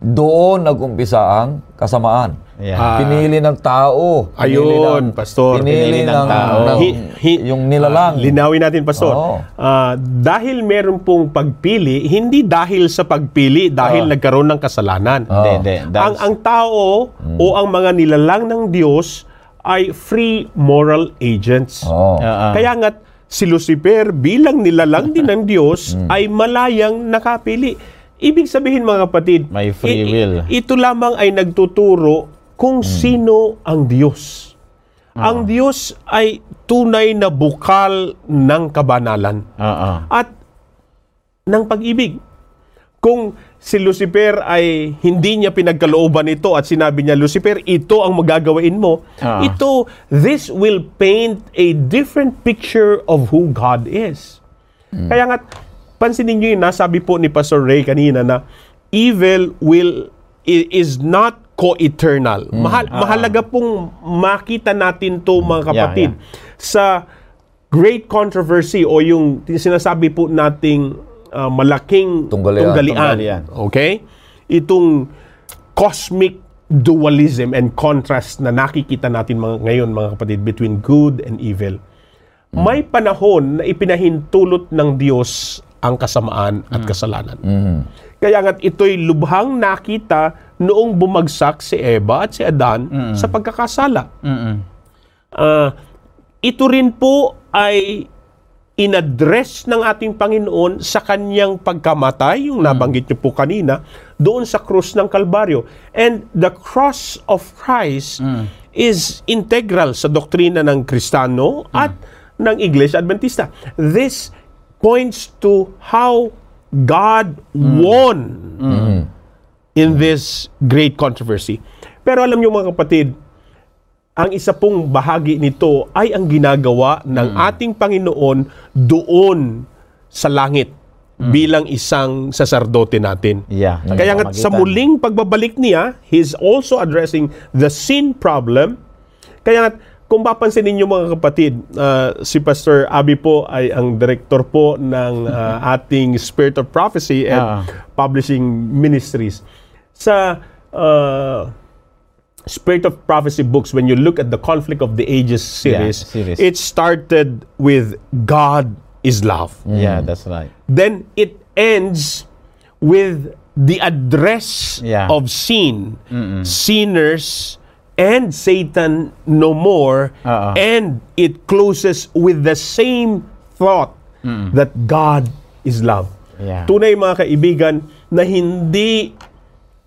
doon nag-umpisa ang kasamaan. Yeah. Ah. pinili ng tao. pinili Ayun, ng- Pastor. Pinili, Pinili ng ng, tao. ng- Hi- hi- yung nilalang. Ah, linawin natin, Pastor. Oo. Ah, dahil meron pong pagpili, hindi dahil sa pagpili, dahil nagkaroon ng kasalanan. Ah. Hindi, hindi. ang ang tao o ang mga nilalang ng Diyos ay free moral agents. Ah, ah. Kaya nga si Lucifer bilang nilalang din ng Diyos ay malayang nakapili. Ibig sabihin mga kapatid, May free will. ito lamang ay nagtuturo kung sino ang Diyos. Ang Diyos ay tunay na bukal ng kabanalan Oo. at ng pag-ibig. Kung si Lucifer ay hindi niya pinagkalooban ito at sinabi niya, Lucifer, ito ang magagawain mo. Ah. Ito, this will paint a different picture of who God is. Kaya nga, pansinin niyo yun, nasabi po ni Pastor Ray kanina na evil will is not co-eternal. Mahal, mahalaga pong makita natin to mga kapatid. Sa great controversy o yung sinasabi po nating ah, malaking Tunggalian. Tunggalian. Okay? Itong cosmic dualism and contrast na nakikita natin mga, ngayon mga kapatid between good and evil. May panahon na ipinahintulot ng Diyos ang kasamaan at kasalanan. Kaya nga't ito'y lubhang nakita noong bumagsak si Eva at si Adan sa pagkakasala. Mm-mm. Ah, ito rin po ay inaddress ng ating Panginoon sa kanyang pagkamatay, yung nabanggit niyo po kanina, doon sa krus ng Kalbaryo. And the cross of Christ is integral sa doktrina ng Kristano at ng Iglesia Adventista. This points to how God won in this great controversy. Pero alam niyo mga kapatid, ang isa pong bahagi nito ay ang ginagawa ng ating Panginoon doon sa langit bilang isang saserdote natin. Yeah. Kaya nga sa muling pagbabalik niya, he's also addressing the sin problem. Kaya nga kung papansin ninyo mga kapatid, ah, si Pastor Abi po ay ang director po ng ah, ating Spirit of Prophecy and Ah. Publishing Ministries. Sa ah, Spirit of Prophecy books, when you look at the Conflict of the Ages series, series. it started with God is love. Yeah, that's right. Then it ends with the address Yeah. of sin, sinners, and Satan no more. Oo. And it closes with the same thought that God is love. Yeah. Tunay mga kaibigan na hindi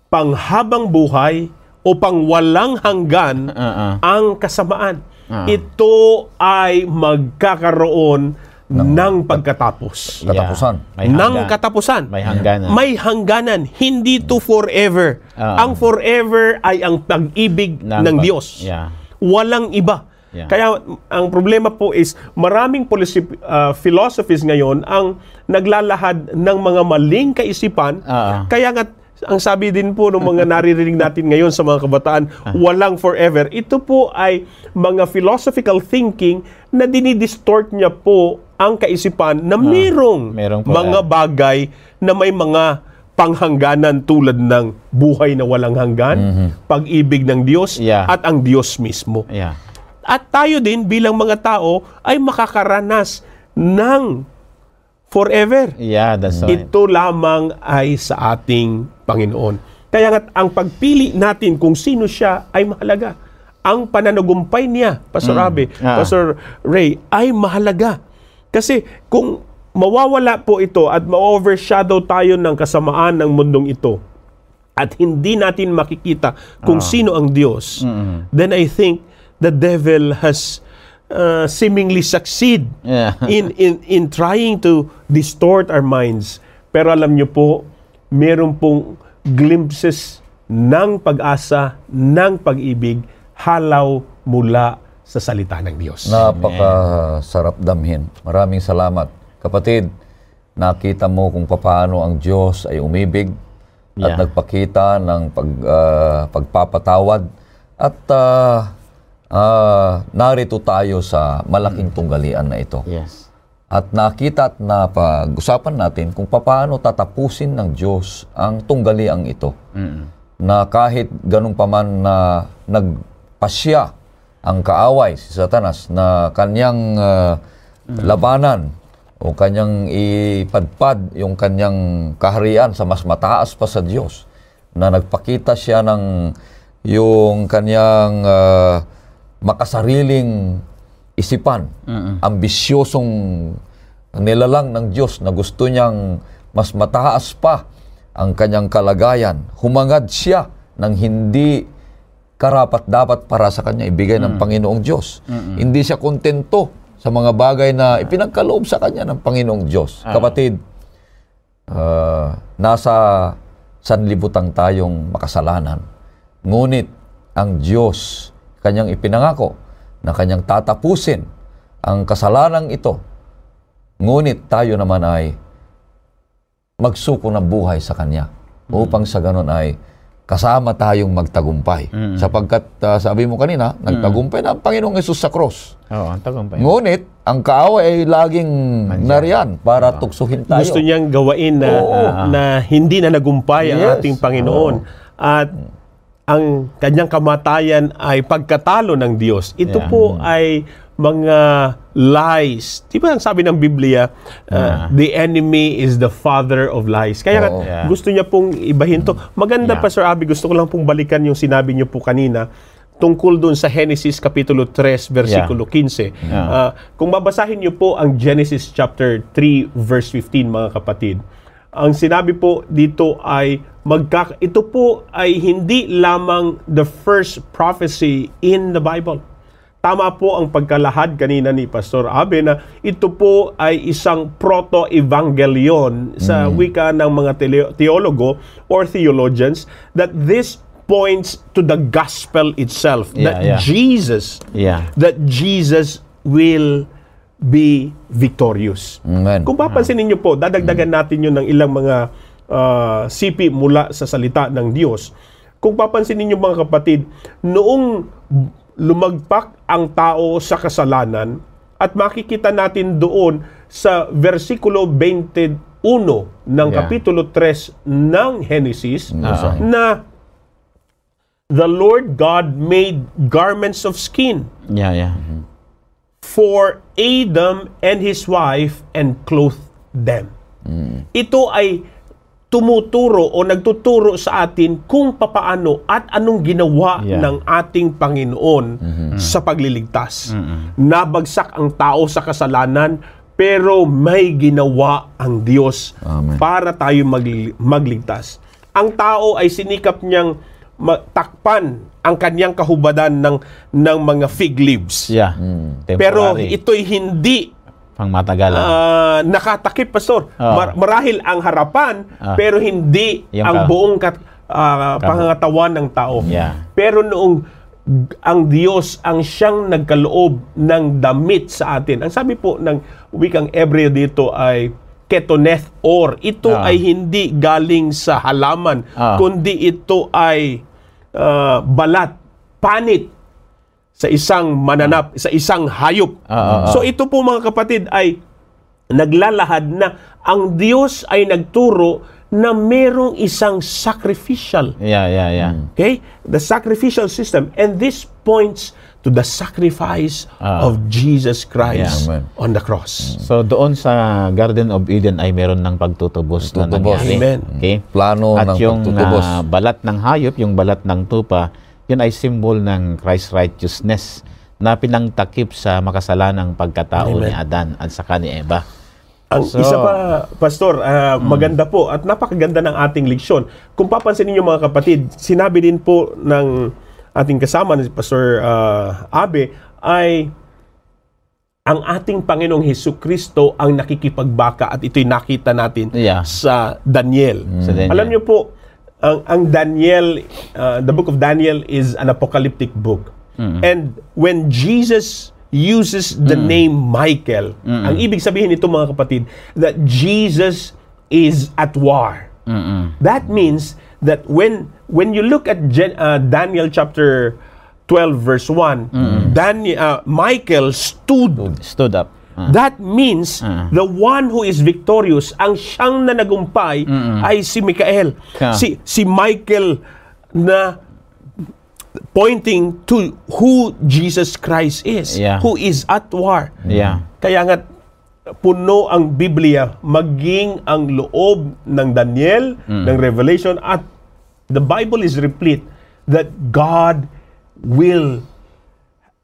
panghabang buhay o pangwalang hanggan Oo. ang kasamaan. Ito ay magkakaroon ng pagkatapos. Katapusan. Yeah. May Ng hanggan. katapusan. May hangganan. May hangganan. Hindi to forever. Oo. ang forever ay ang pag-ibig Ng ng Diyos. Yeah. Walang iba. Yeah. Kaya ang problema po is maraming policy, uh, philosophies ngayon ang naglalahad ng mga maling kaisipan. Oo. Kaya nga ang sabi din po ng mga naririnig natin ngayon sa mga kabataan, walang forever. Ito po ay mga philosophical thinking na dinidistort niya po ang kaisipan na merong, Ah. merong mga forever. bagay na may mga panghangganan tulad ng buhay na walang hanggan, pag-ibig ng Diyos, Yeah. at ang Diyos mismo. Yeah. At tayo din bilang mga tao ay makakaranas ng forever. Yeah, that's right. Ito lamang ay sa ating Panginoon. Kaya nga ang pagpili natin kung sino siya ay mahalaga. Ang pananagumpay niya, Pastor Abe, Ah. Pastor Ray, ay mahalaga. Kasi kung mawawala po ito at ma-overshadow tayo ng kasamaan ng mundong ito at hindi natin makikita kung sino ang Diyos, then I think the devil has uh, seemingly succeed Yeah. in in in trying to distort our minds. Pero alam niyo po, meron pong glimpses ng pag-asa, ng pag-ibig, halaw mula sa salita ng Diyos. Napakasarap damhin. Maraming salamat. Kapatid, nakita mo kung paano ang Diyos ay umibig at Yeah. nagpakita ng pag, ah, pagpapatawad at ah, ah, narito tayo sa malaking tunggalian na ito. Yes. At nakita at napag-usapan natin kung paano tatapusin ng Diyos ang tunggaliang ito. Mm. Na kahit ganun pa man na nagpasya ang kaaway si Satanas na kanyang ah, labanan o kanyang ipadpad yung kanyang kaharian sa mas mataas pa sa Diyos na nagpakita siya ng yung kanyang ah, makasariling isipan, ambisyosong nilalang ng Diyos na gusto niyang mas mataas pa ang kanyang kalagayan. Humangad siya ng hindi karapat dapat para sa kanya ibigay ng Panginoong Diyos. Hindi siya kontento sa mga bagay na ipinagkaloob sa kanya ng Panginoong Diyos. Kapatid, ah, nasa sanlibutan tayong makasalanan. Ngunit ang Diyos, kanyang ipinangako na kanyang tatapusin ang kasalanang ito. Ngunit tayo naman ay magsuko ng buhay sa Kanya upang sa ganon ay kasama tayong magtagumpay. Sapagkat ah, sabi mo kanina, nagtagumpay na ang Panginoong Yesus sa cross. Oo, ang tagumpay. Ngunit, ang kaaway ay laging nariyan para tuksuhin tayo. Gusto niyang gawain na, na hindi na nagumpay ang Yes. ating Panginoon. At ang kanyang kamatayan ay pagkatalo ng Diyos. Ito Yeah. po ay mga lies. Di ba ang sabi ng Biblia, uh, the enemy is the father of lies. Kaya Oo. Yeah. gusto niya pong ibahin to. Maganda Yeah. pa, Sir Abby, gusto ko lang pong balikan yung sinabi niyo po kanina tungkol doon sa Genesis Kapitulo 3, versikulo 15. Yeah. Ah, kung babasahin niyo po ang Genesis chapter 3, verse 15, mga kapatid, ang sinabi po dito ay magka ito po ay hindi lamang the first prophecy in the Bible. Tama po ang pagkalahad kanina ni Pastor Abe na ito po ay isang proto-evangelion sa wika ng mga teologo or theologians that this points to the gospel itself Yeah, that yeah. Jesus Yeah. that Jesus will be victorious. Amen. Kung papansinin niyo po, dadagdagan natin yun ng ilang mga ah, sipi mula sa salita ng Diyos. Kung papansinin niyo mga kapatid, noong lumagpak ang tao sa kasalanan at makikita natin doon sa versikulo 21 ng Yeah. kapitulo 3 ng Genesis Ah. na the Lord God made garments of skin Yeah, yeah. For Adam and his wife and clothed them. Ito ay tumuturo o nagtuturo sa atin kung papaano at anong ginawa Yeah. ng ating Panginoon sa pagliligtas. Nabagsak ang tao sa kasalanan pero may ginawa ang Diyos Amen. para tayo magli- magligtas. Ang tao ay sinikap niyang matakpan ang kanyang kahubadan ng ng mga fig leaves. Yeah. Pero Temporary. ito'y hindi pang matagalan. ah, nakatakip, Pastor. Oo. Mar- marahil ang harapan, Ah. pero hindi Yung ang ka- buong kat- ah, pangangatawan ng tao. Yeah. Pero noong ang Diyos ang siyang nagkaloob ng damit sa atin. Ang sabi po ng wikang Ebreo dito ay ketoneth or ito Ah. ay hindi galing sa halaman Ah. kundi ito ay ah, balat, panit sa isang mananap, sa isang hayop. Ah, ah, ah. So ito po mga kapatid ay naglalahad na ang Diyos ay nagturo na merong isang sacrificial Yeah, yeah, yeah. Okay? The sacrificial system. And this points to the sacrifice Ah. of Jesus Christ Yeah. Amen. on the cross. So doon sa Garden of Eden ay meron ng pagtutubos na Pagtutubos. nangyari. Amen. Okay? Plano At ng yung pagtutubos. ah, balat ng hayop, yung balat ng tupa, yun ay symbol ng Christ righteousness na pinangtakip sa makasalanang pagkatao ni Adan at saka ni Eva. Ang So- isa pa, Pastor, ah, maganda po at napakaganda ng ating leksyon. Kung papansin niyo mga kapatid, sinabi din po ng ating kasama ni Pastor ah, Abe ay ang ating Panginoong Hesus Kristo ang nakikipagbaka at ito'y nakita natin Yeah. sa Daniel. Sa Daniel. Alam niyo po, ang, ang Daniel, uh, the book of Daniel is an apocalyptic book. And when Jesus uses the name Michael, ang ibig sabihin nito mga kapatid, that Jesus is at war. Mm-mm. That means that when when you look at Gen- uh, Daniel chapter 12 verse 1, Daniel, uh, Michael stood. Stood up. Ah. That means the one who is victorious, ang siyang na nagumpay ay si Mikael. Ka. Si si Michael na pointing to who Jesus Christ is, Yeah. who is at war. Yeah. Kaya nga puno ang Biblia maging ang loob ng Daniel, ng Revelation at the Bible is replete that God will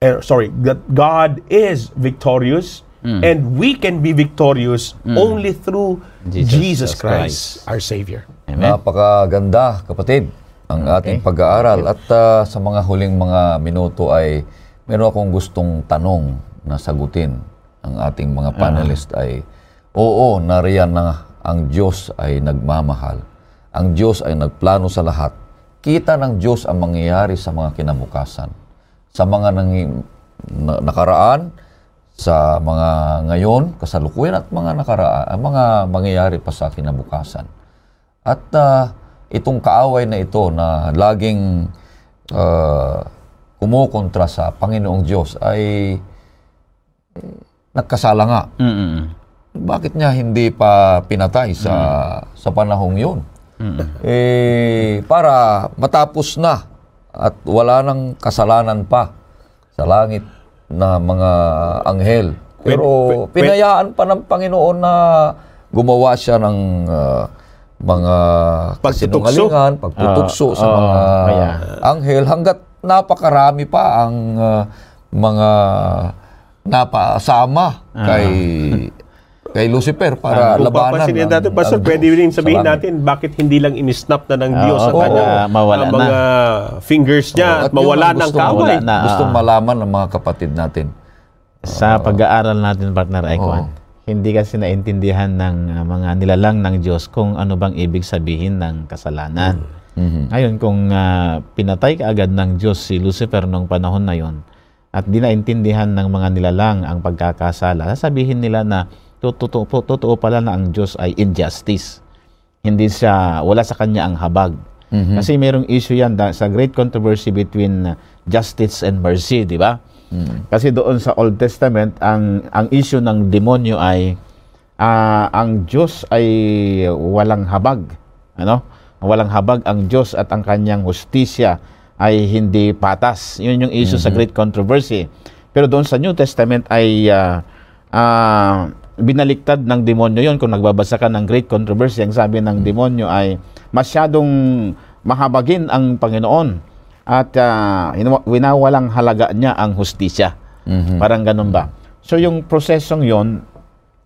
eh, sorry, that God is victorious and we can be victorious only through Jesus Jesus, Christ. Christ, our Savior. Amen. Napakaganda, kapatid, ang ating pag-aaral. At ah, sa mga huling mga minuto ay meron akong gustong tanong na sagutin. Ang ating mga panelist ay, oo, nariyan na ang Diyos ay nagmamahal. Ang Diyos ay nagplano sa lahat. Kita ng Diyos ang mangyayari sa mga kinabukasan. Sa mga nangi, na- nakaraan, sa mga ngayon, kasalukuyan at mga nakaraan, mga mangyayari pa sa kinabukasan. At ah, itong kaaway na ito na laging ah, kumukontra sa Panginoong Diyos ay nagkasala nga. Mm-mm. Bakit niya hindi pa pinatay sa sa panahong yun? Eh, para matapos na at wala nang kasalanan pa sa langit na mga anghel. Pero pwede- pinayaan pa ng Panginoon na gumawa siya ng ah, mga Pagtutukso. kasinungalingan, pagtutukso sa Oo, mga kaya. anghel hanggat napakarami pa ang ah, mga napasama kay kay Lucifer para Kung labanan ang- natin, Pastor, ang pwede rin sabihin sa langit. natin bakit hindi lang in-snap na ng Ah, Diyos sa oo, kanyang oo. Mawala ang na. mga fingers niya Oo, at yun mawala ng gustong- kaway. Na. Gustong oo. malaman ng mga kapatid natin. Sa pag-aaral natin, partner Icon, hindi kasi naintindihan ng uh, mga nilalang ng Diyos kung ano bang ibig sabihin ng kasalanan. Ngayon, kung uh, pinatay ka agad ng Diyos si Lucifer nung panahon na yon at di naintindihan ng mga nilalang ang pagkakasala, sasabihin nila na totoo, totoo pala na ang Diyos ay injustice. Hindi siya, wala sa kanya ang habag. Kasi merong issue yan da- sa great controversy between uh, justice and mercy, di ba? Kasi doon sa Old Testament, ang ang issue ng demonyo ay ah, ang Diyos ay walang habag. Ano? Walang habag ang Diyos at ang kanyang hustisya ay hindi patas. Yun yung issue sa great controversy. Pero doon sa New Testament ay ah, ah, binaliktad ng demonyo yon kung nagbabasa ka ng great controversy ang sabi ng demonyo ay masyadong mahabagin ang Panginoon at hinawa- winawalang halaga niya ang hustisya. Parang ganun ba? So yung prosesong yon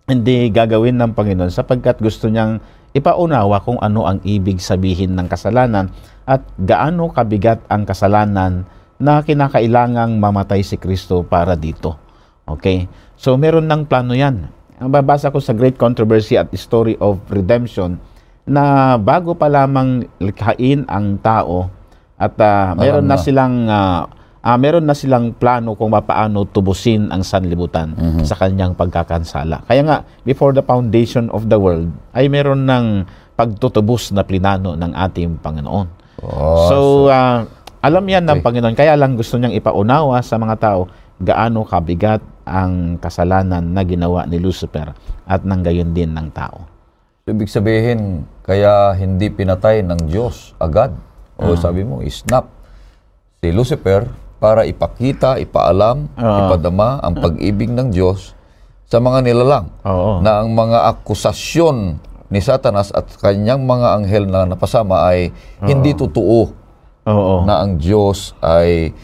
hindi gagawin ng Panginoon sapagkat gusto niyang ipaunawa kung ano ang ibig sabihin ng kasalanan at gaano kabigat ang kasalanan na kinakailangang mamatay si Kristo para dito. Okay? So meron ng plano yan. Ang babasa ko sa Great Controversy at Story of Redemption na bago pa lamang likhain ang tao at ah, meron na silang ah, ah, meron na silang plano kung paano tubusin ang sanlibutan sa kanyang pagkakansala. Kaya nga, before the foundation of the world, ay meron ng pagtutubos na plinano ng ating Panginoon. Oh, so, ah, alam yan ng Panginoon. Kaya lang gusto niyang ipaunawa sa mga tao gaano kabigat ang kasalanan na ginawa ni Lucifer at nang gayon din ng tao. Ibig sabihin, kaya hindi pinatay ng Diyos agad. O sabi mo, isnap si Lucifer para ipakita, ipaalam, ipadama ang pag-ibig ng Diyos sa mga nilalang Oo. na ang mga akusasyon ni Satanas at kanyang mga anghel na napasama ay hindi totoo Oo. na ang Diyos ay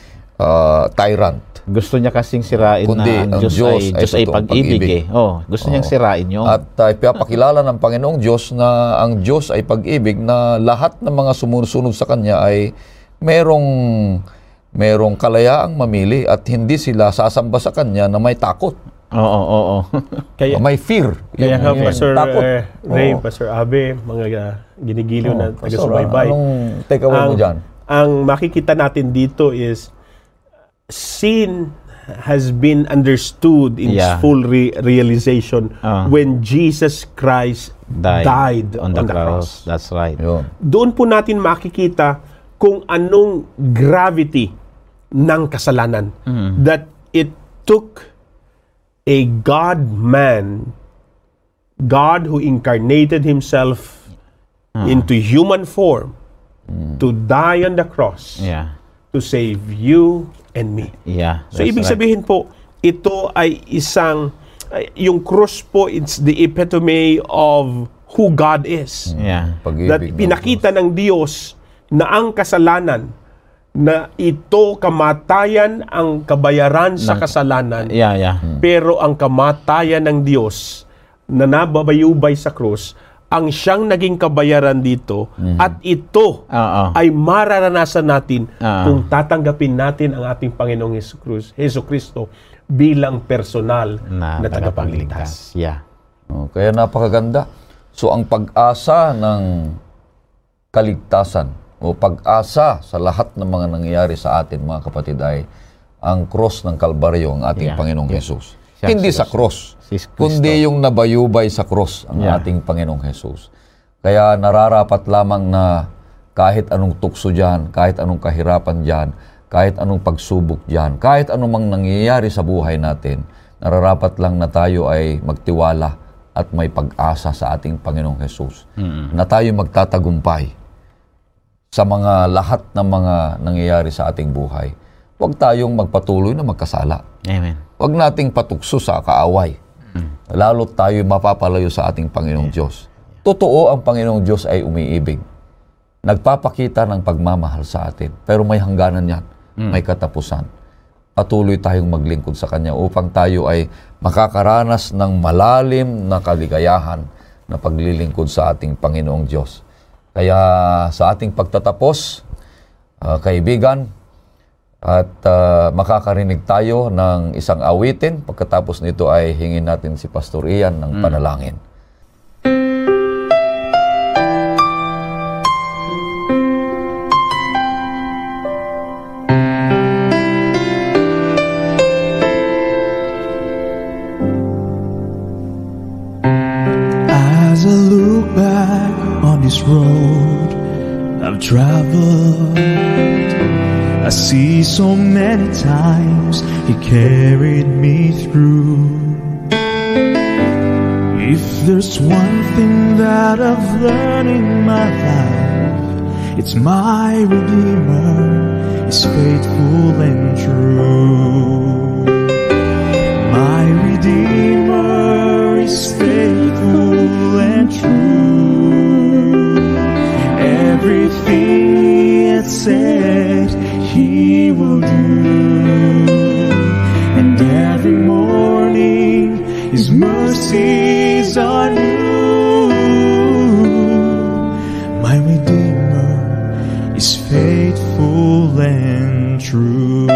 ah, tyrant. Gusto niya kasing sirain Kundi na ang ang Diyos, Diyos ay, ay Diyos ay totoong pag-ibig pag-ibig. eh. Oh, gusto niyang sirain yun. At uh, ipapakilala ng Panginoong Diyos na ang Diyos ay pag-ibig na lahat ng mga sumusunod sa Kanya ay merong merong kalayaang mamili at hindi sila sasamba sa Kanya na may takot, Oo, oo, oo. Kaya, may fear. kaya nga, Pastor takot. eh, Ray, Oo. Pastor Abe, mga uh, ginigiliw na Oo. Pastor, taga-subaybay. Anong takeaway mo ang, dyan? ang makikita natin dito is sin has been understood in its Yeah. full re- realization Ah. when Jesus Christ Died, died, on the, cross. That's right. Yun. Doon po natin makikita kung anong gravity ng kasalanan. That it took a God-man, God who incarnated himself into human form to die on the cross Yeah. to save you and me. Yeah. So ibig right. sabihin po, ito ay isang yung cross po it's the epitome of who God is. Yeah. That pinakita ng Diyos na ang kasalanan na ito kamatayan ang kabayaran sa kasalanan Yeah, yeah. pero ang kamatayan ng Diyos na nababayubay sa krus ang siyang naging kabayaran dito at ito Oo. ay mararanasan natin Ah. kung tatanggapin natin ang ating Panginoong Heso Heso Kristo bilang personal na, na tagapagligtas. Yeah. Oh, kaya napakaganda. So ang pag-asa ng kaligtasan o pag-asa sa lahat ng mga nangyayari sa atin mga kapatid ay ang cross ng Kalbaryo ang ating Yeah. Panginoong Yeah. Jesus. Siya Hindi si sa cross, Si kundi yung nabayubay sa cross ang Yeah. ating Panginoong Jesus. Kaya nararapat lamang na kahit anong tukso dyan, kahit anong kahirapan dyan, kahit anong pagsubok dyan, kahit anong mang nangyayari sa buhay natin, nararapat lang na tayo ay magtiwala at may pag-asa sa ating Panginoong Jesus. Na tayo magtatagumpay sa mga lahat ng mga nangyayari sa ating buhay. Huwag tayong magpatuloy na magkasala. Amen. Huwag nating patukso sa kaaway. Lalo tayo mapapalayo sa ating Panginoong Diyos. Totoo ang Panginoong Diyos ay umiibig. Nagpapakita ng pagmamahal sa atin. Pero may hangganan yan. May katapusan. Patuloy tayong maglingkod sa Kanya upang tayo ay makakaranas ng malalim na kaligayahan na paglilingkod sa ating Panginoong Diyos. Kaya sa ating pagtatapos, ah, kaibigan, at ah, makakarinig tayo ng isang awitin. Pagkatapos nito ay hingin natin si Pastor Ian ng panalangin. I've I see so many times He carried me through. If there's one thing that I've learned in my life, it's my Redeemer is faithful and true. My Redeemer is faithful and true. Everything it said He will do. And every morning His mercies are new. My Redeemer is faithful and true.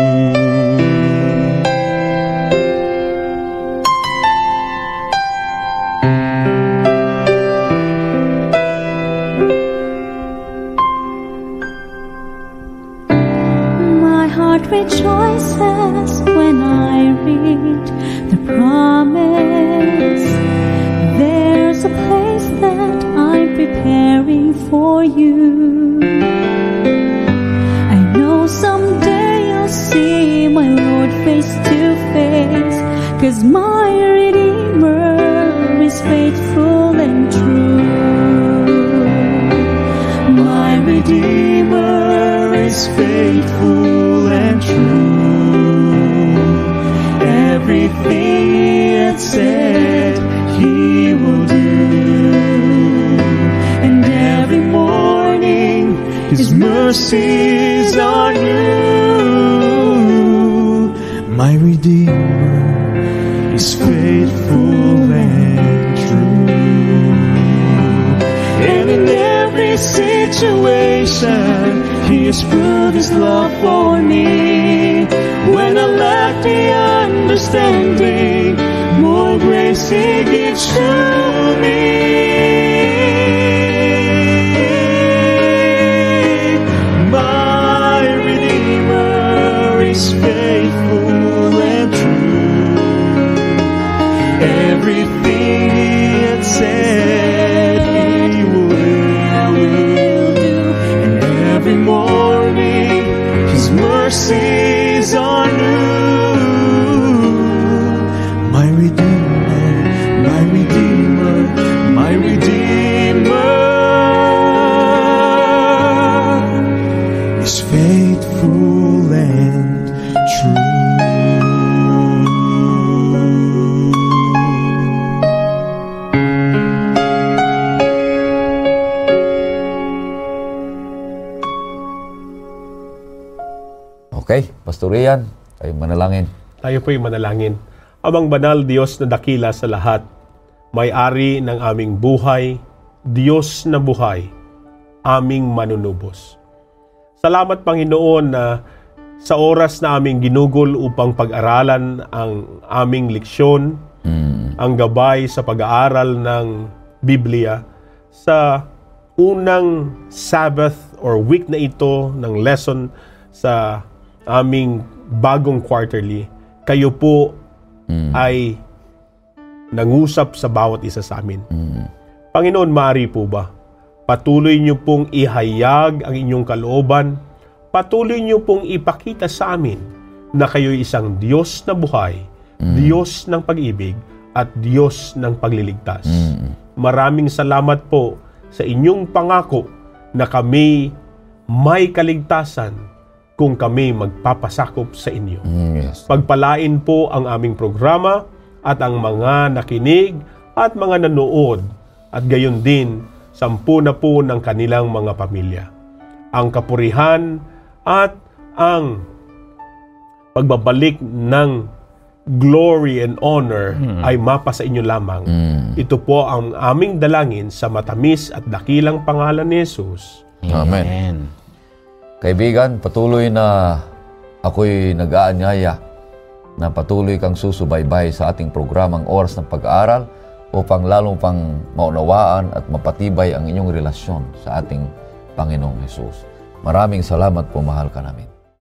My Redeemer is faithful and true. My Redeemer is faithful and true. Everything it said He will do. And every morning His mercies situation, He has proved His love for me. When I lack the understanding, more grace He gives to me. Pastor Ian, tayo manalangin. Tayo po'y manalangin. Amang banal Diyos na dakila sa lahat, may-ari ng aming buhay, Diyos na buhay, aming manunubos. Salamat Panginoon na sa oras na aming ginugol upang pag-aralan ang aming leksyon, ang gabay sa pag-aaral ng Biblia, sa unang Sabbath or week na ito ng lesson sa aming bagong quarterly, kayo po ay nangusap sa bawat isa sa amin. Panginoon, maaari po ba? Patuloy niyo pong ihayag ang inyong kalooban. Patuloy niyo pong ipakita sa amin na kayo'y isang Diyos na buhay, Diyos ng pag-ibig, at Diyos ng pagliligtas. Maraming salamat po sa inyong pangako na kami may kaligtasan kung kami magpapasakop sa inyo. Mm, yes. Pagpalain po ang aming programa at ang mga nakinig at mga nanood at gayon din sampu na po ng kanilang mga pamilya. Ang kapurihan at ang pagbabalik ng glory and honor ay mapa sa inyo lamang. Ito po ang aming dalangin sa matamis at dakilang pangalan ni Jesus. Amen. Kaibigan, patuloy na ako'y nag-aanyaya na patuloy kang susubaybay sa ating programang Oras ng Pag-aaral upang lalong pang maunawaan at mapatibay ang inyong relasyon sa ating Panginoong Hesus. Maraming salamat po, mahal ka namin.